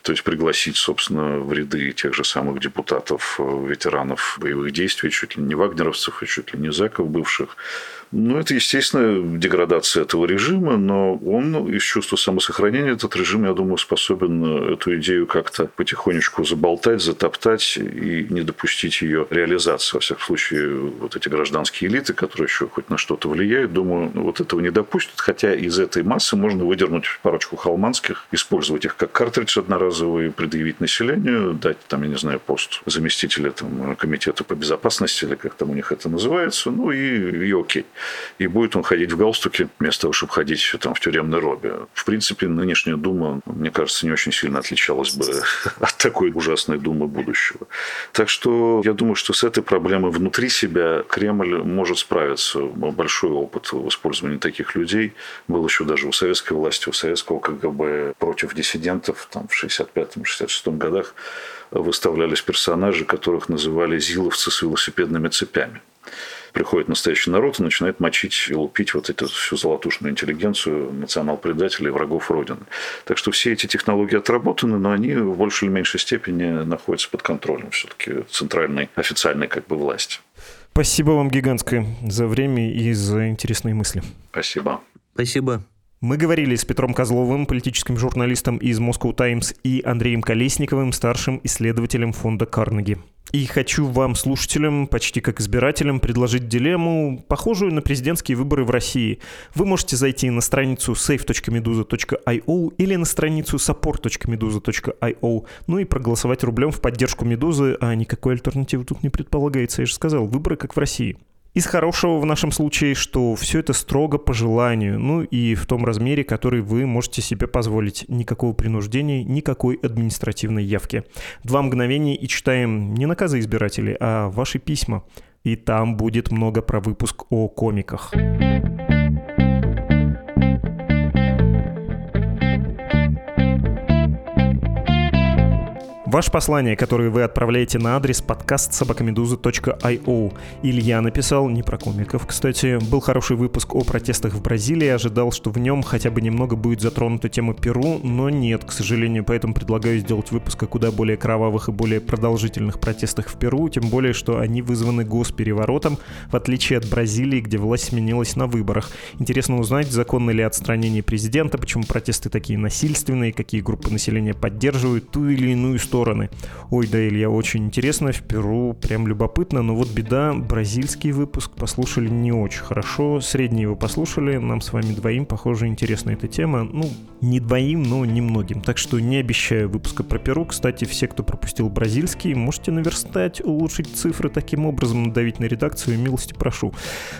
то есть пригласить, собственно, в ряды тех же самых депутатов, э, ветеранов боевых действий, чуть ли не вагнеровцев и чуть ли не зэков бывших, ну, это, естественно, деградация этого режима, но он из чувства самосохранения, этот режим, я думаю, способен эту идею как-то потихонечку заболтать, затоптать и не допустить ее реализации. Во всяком случае, вот эти гражданские элиты, которые еще хоть на что-то влияют, думаю, вот этого не допустят, хотя из этой массы можно выдернуть парочку халманских, использовать их как картридж одноразовый, предъявить населению, дать там, я не знаю, пост заместителя там, комитета по безопасности, или как там у них это называется, ну и, и окей и будет он ходить в галстуке, вместо того, чтобы ходить там, в тюремной робе. В принципе, нынешняя Дума, мне кажется, не очень сильно отличалась бы [laughs] от такой ужасной Думы будущего. Так что я думаю, что с этой проблемой внутри себя Кремль может справиться. Большой опыт в использовании таких людей был еще даже у советской власти, у советского КГБ против диссидентов там, в 65-66 годах выставлялись персонажи, которых называли зиловцы с велосипедными цепями приходит настоящий народ и начинает мочить и лупить вот эту всю золотушную интеллигенцию национал-предателей, врагов Родины. Так что все эти технологии отработаны, но они в большей или меньшей степени находятся под контролем все-таки центральной официальной как бы власти. Спасибо вам гигантское за время и за интересные мысли. Спасибо. Спасибо. Мы говорили с Петром Козловым, политическим журналистом из Moscow Times, и Андреем Колесниковым, старшим исследователем фонда Карнеги. И хочу вам, слушателям, почти как избирателям, предложить дилемму, похожую на президентские выборы в России. Вы можете зайти на страницу safe.meduza.io или на страницу support.meduza.io, ну и проголосовать рублем в поддержку Медузы, а никакой альтернативы тут не предполагается, я же сказал, выборы как в России. Из хорошего в нашем случае, что все это строго по желанию, ну и в том размере, который вы можете себе позволить. Никакого принуждения, никакой административной явки. Два мгновения и читаем не наказы избирателей, а ваши письма. И там будет много про выпуск о комиках. Ваше послание, которое вы отправляете на адрес подкаст собакамедуза.io. Илья написал, не про комиков, кстати, был хороший выпуск о протестах в Бразилии, ожидал, что в нем хотя бы немного будет затронута тема Перу, но нет, к сожалению, поэтому предлагаю сделать выпуск о куда более кровавых и более продолжительных протестах в Перу, тем более, что они вызваны госпереворотом, в отличие от Бразилии, где власть сменилась на выборах. Интересно узнать, законно ли отстранение президента, почему протесты такие насильственные, какие группы населения поддерживают ту или иную сторону стороны. Ой, да, Илья, очень интересно, в Перу прям любопытно, но вот беда, бразильский выпуск послушали не очень хорошо, средний его послушали, нам с вами двоим, похоже, интересна эта тема, ну, не двоим, но немногим, так что не обещаю выпуска про Перу, кстати, все, кто пропустил бразильский, можете наверстать, улучшить цифры таким образом, надавить на редакцию, милости прошу.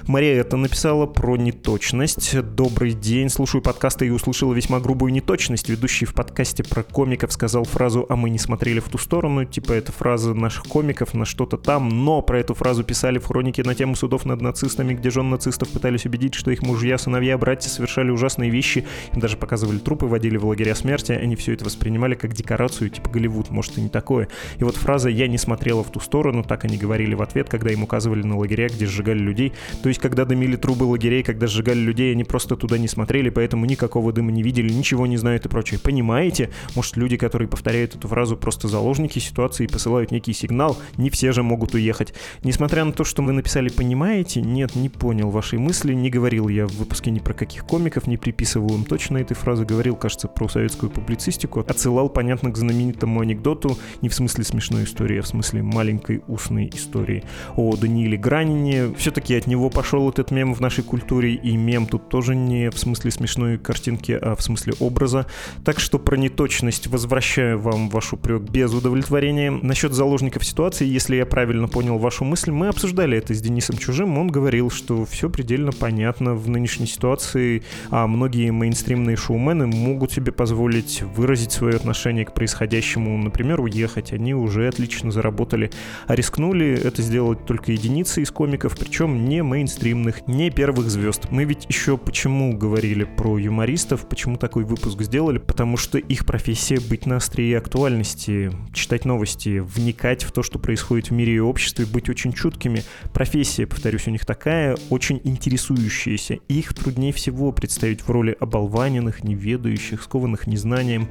Мария это написала про неточность. Добрый день, слушаю подкасты и услышала весьма грубую неточность. Ведущий в подкасте про комиков сказал фразу «а мы не смотрели смотрели в ту сторону, типа это фраза наших комиков на что-то там, но про эту фразу писали в хронике на тему судов над нацистами, где жен нацистов пытались убедить, что их мужья, сыновья, братья совершали ужасные вещи, им даже показывали трупы, водили в лагеря смерти, они все это воспринимали как декорацию, типа Голливуд, может и не такое. И вот фраза «я не смотрела в ту сторону», так они говорили в ответ, когда им указывали на лагеря, где сжигали людей. То есть, когда дымили трубы лагерей, когда сжигали людей, они просто туда не смотрели, поэтому никакого дыма не видели, ничего не знают и прочее. Понимаете? Может, люди, которые повторяют эту фразу, просто что заложники ситуации посылают некий сигнал, не все же могут уехать. Несмотря на то, что вы написали «понимаете», нет, не понял вашей мысли, не говорил я в выпуске ни про каких комиков, не приписывал им точно этой фразы, говорил, кажется, про советскую публицистику, отсылал, понятно, к знаменитому анекдоту, не в смысле смешной истории, а в смысле маленькой устной истории о Данииле Гранине. Все-таки от него пошел этот мем в нашей культуре, и мем тут тоже не в смысле смешной картинки, а в смысле образа. Так что про неточность возвращаю вам ваш упрек без удовлетворения. Насчет заложников ситуации, если я правильно понял вашу мысль, мы обсуждали это с Денисом Чужим. Он говорил, что все предельно понятно в нынешней ситуации, а многие мейнстримные шоумены могут себе позволить выразить свое отношение к происходящему, например, уехать. Они уже отлично заработали, а рискнули это сделать только единицы из комиков, причем не мейнстримных, не первых звезд. Мы ведь еще почему говорили про юмористов, почему такой выпуск сделали, потому что их профессия быть на острие актуальности, читать новости, вникать в то, что происходит в мире и обществе, быть очень чуткими. Профессия, повторюсь, у них такая, очень интересующаяся. Их труднее всего представить в роли оболваненных, неведающих, скованных незнанием.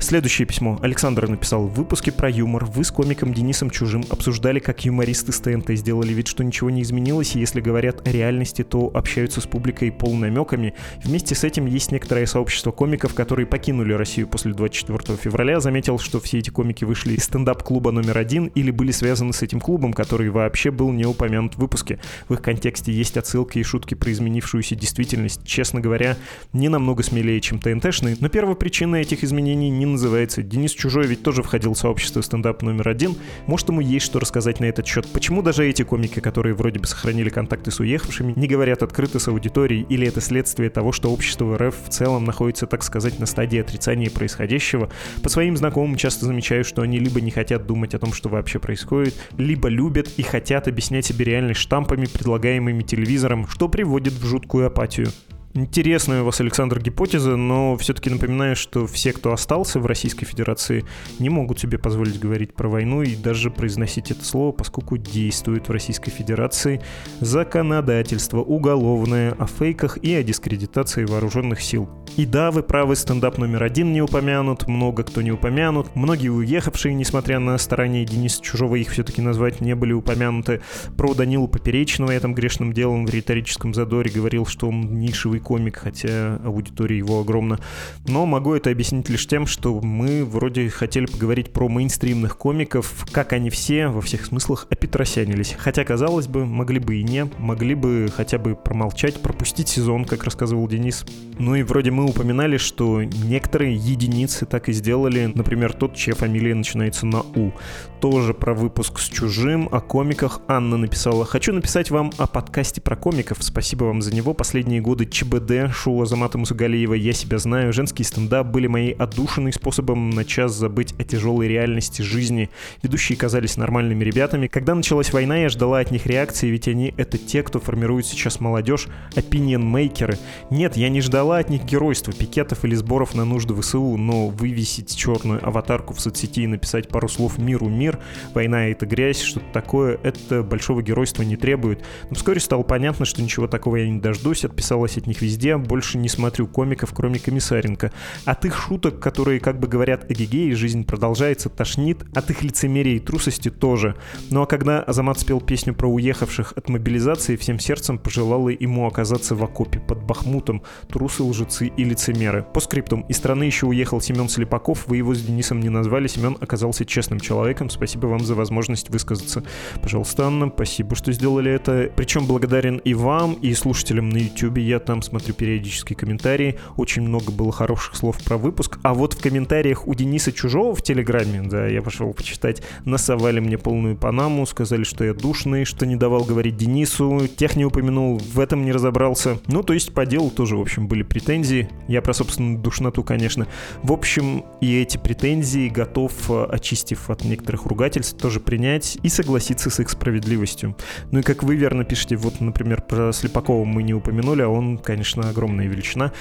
Следующее письмо. Александр написал. В выпуске про юмор вы с комиком Денисом Чужим обсуждали, как юмористы с ТНТ сделали вид, что ничего не изменилось, и если говорят о реальности, то общаются с публикой полнамеками. Вместе с этим есть некоторое сообщество комиков, которые покинули Россию после 24 февраля. Заметил, что все эти комики вышли из стендап-клуба номер один или были связаны с этим клубом, который вообще был не упомянут в выпуске. В их контексте есть отсылки и шутки про изменившуюся действительность. Честно говоря, не намного смелее, чем ТНТшные, но первая причина этих изменений не называется. Денис Чужой ведь тоже входил в сообщество стендап номер один. Может, ему есть что рассказать на этот счет. Почему даже эти комики, которые вроде бы сохранили контакты с уехавшими, не говорят открыто с аудиторией, или это следствие того, что общество РФ в целом находится, так сказать, на стадии отрицания происходящего? По своим знакомым часто замечаю, что они либо не хотят думать о том, что вообще происходит, либо любят и хотят объяснять себе реальность штампами, предлагаемыми телевизором, что приводит в жуткую апатию. Интересная у вас, Александр, гипотеза, но все-таки напоминаю, что все, кто остался в Российской Федерации, не могут себе позволить говорить про войну и даже произносить это слово, поскольку действует в Российской Федерации законодательство уголовное о фейках и о дискредитации вооруженных сил. И да, вы правы, стендап номер один не упомянут, много кто не упомянут, многие уехавшие, несмотря на старания Дениса Чужого их все-таки назвать, не были упомянуты. Про Данилу Поперечного я там грешным делом в риторическом задоре говорил, что он нишевый комик, хотя аудитория его огромна. Но могу это объяснить лишь тем, что мы вроде хотели поговорить про мейнстримных комиков, как они все во всех смыслах опетросянились. Хотя, казалось бы, могли бы и не, могли бы хотя бы промолчать, пропустить сезон, как рассказывал Денис. Ну и вроде мы упоминали, что некоторые единицы так и сделали, например, тот, чья фамилия начинается на У. Тоже про выпуск с чужим, о комиках Анна написала. Хочу написать вам о подкасте про комиков. Спасибо вам за него. Последние годы ЧБ ГБД, шоу Азамата Мусагалиева «Я себя знаю», женский стендап были моей отдушиной способом на час забыть о тяжелой реальности жизни. Ведущие казались нормальными ребятами. Когда началась война, я ждала от них реакции, ведь они — это те, кто формирует сейчас молодежь, opinion-мейкеры. Нет, я не ждала от них геройства, пикетов или сборов на нужды ВСУ, но вывесить черную аватарку в соцсети и написать пару слов «Миру мир», «Война — это грязь», что-то такое, это большого геройства не требует. Но вскоре стало понятно, что ничего такого я не дождусь, отписалась от них везде, больше не смотрю комиков, кроме Комиссаренко. От их шуток, которые как бы говорят эгегей, жизнь продолжается, тошнит, от их лицемерия и трусости тоже. Ну а когда Азамат спел песню про уехавших от мобилизации, всем сердцем пожелала ему оказаться в окопе под Бахмутом, трусы, лжецы и лицемеры. По скриптум, из страны еще уехал Семен Слепаков, вы его с Денисом не назвали, Семен оказался честным человеком, спасибо вам за возможность высказаться. Пожалуйста, Анна, спасибо, что сделали это. Причем благодарен и вам, и слушателям на YouTube, я там смотрю периодические комментарии, очень много было хороших слов про выпуск, а вот в комментариях у Дениса Чужого в Телеграме, да, я пошел почитать, насовали мне полную панаму, сказали, что я душный, что не давал говорить Денису, тех не упомянул, в этом не разобрался. Ну, то есть по делу тоже, в общем, были претензии. Я про собственную душноту, конечно. В общем, и эти претензии готов, э, очистив от некоторых ругательств, тоже принять и согласиться с их справедливостью. Ну и как вы верно пишете, вот, например, про Слепакова мы не упомянули, а он, конечно, огромная величина.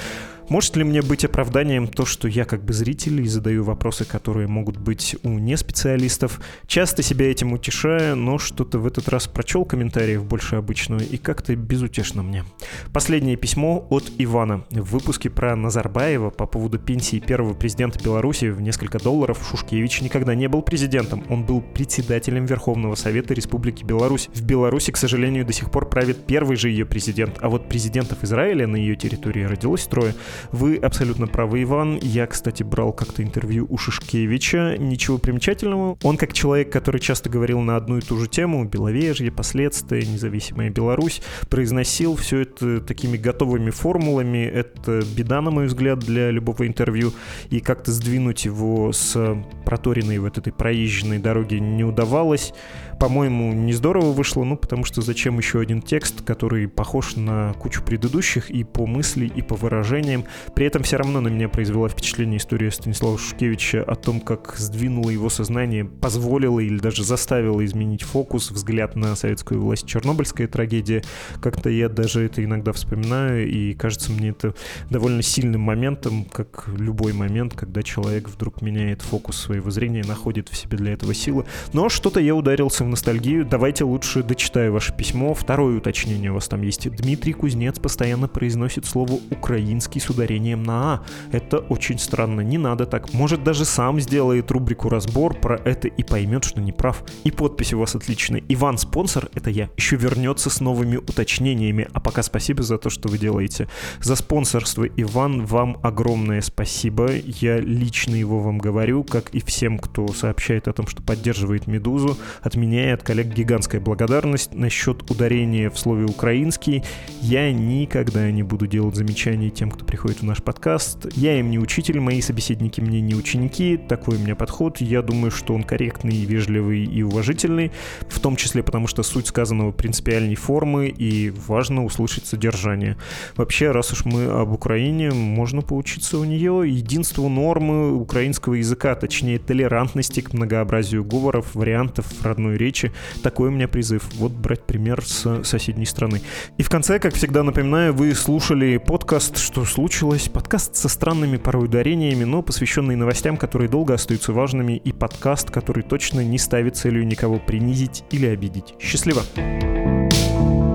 Может ли мне быть оправданием то, что я как бы зритель и задаю вопросы, которые могут быть у неспециалистов? Часто себя этим утешаю, но что-то в этот раз прочел комментариев больше обычного и как-то безутешно мне. Последнее письмо от Ивана. В выпуске про Назарбаева по поводу пенсии первого президента Беларуси в несколько долларов Шушкевич никогда не был президентом. Он был председателем Верховного Совета Республики Беларусь. В Беларуси, к сожалению, до сих пор правит первый же ее президент, а вот президентов Израиля на ее территории родилось трое. Вы абсолютно правы, Иван. Я, кстати, брал как-то интервью у Шишкевича. Ничего примечательного. Он, как человек, который часто говорил на одну и ту же тему, Беловежье, последствия, независимая Беларусь, произносил все это такими готовыми формулами. Это беда, на мой взгляд, для любого интервью. И как-то сдвинуть его с проторенной вот этой проезженной дороги не удавалось по-моему, не здорово вышло, ну, потому что зачем еще один текст, который похож на кучу предыдущих и по мысли, и по выражениям. При этом все равно на меня произвела впечатление история Станислава Шушкевича о том, как сдвинуло его сознание, позволило или даже заставило изменить фокус, взгляд на советскую власть, чернобыльская трагедия. Как-то я даже это иногда вспоминаю, и кажется мне это довольно сильным моментом, как любой момент, когда человек вдруг меняет фокус своего зрения, находит в себе для этого силы. Но что-то я ударился в ностальгию, давайте лучше дочитаю ваше письмо. Второе уточнение у вас там есть. Дмитрий Кузнец постоянно произносит слово «украинский» с ударением на «а». Это очень странно, не надо так. Может, даже сам сделает рубрику «Разбор» про это и поймет, что не прав. И подпись у вас отличная. Иван спонсор, это я, еще вернется с новыми уточнениями. А пока спасибо за то, что вы делаете. За спонсорство, Иван, вам огромное спасибо. Я лично его вам говорю, как и всем, кто сообщает о том, что поддерживает «Медузу». От меня меня и от коллег гигантская благодарность. Насчет ударения в слове «украинский» я никогда не буду делать замечаний тем, кто приходит в наш подкаст. Я им не учитель, мои собеседники мне не ученики. Такой у меня подход. Я думаю, что он корректный, вежливый и уважительный, в том числе потому, что суть сказанного принципиальной формы и важно услышать содержание. Вообще, раз уж мы об Украине, можно поучиться у нее единству нормы украинского языка, точнее толерантности к многообразию говоров, вариантов родной речи речи. Такой у меня призыв. Вот брать пример с соседней страны. И в конце, как всегда напоминаю, вы слушали подкаст «Что случилось?» Подкаст со странными порой ударениями, но посвященный новостям, которые долго остаются важными, и подкаст, который точно не ставит целью никого принизить или обидеть. Счастливо! thank you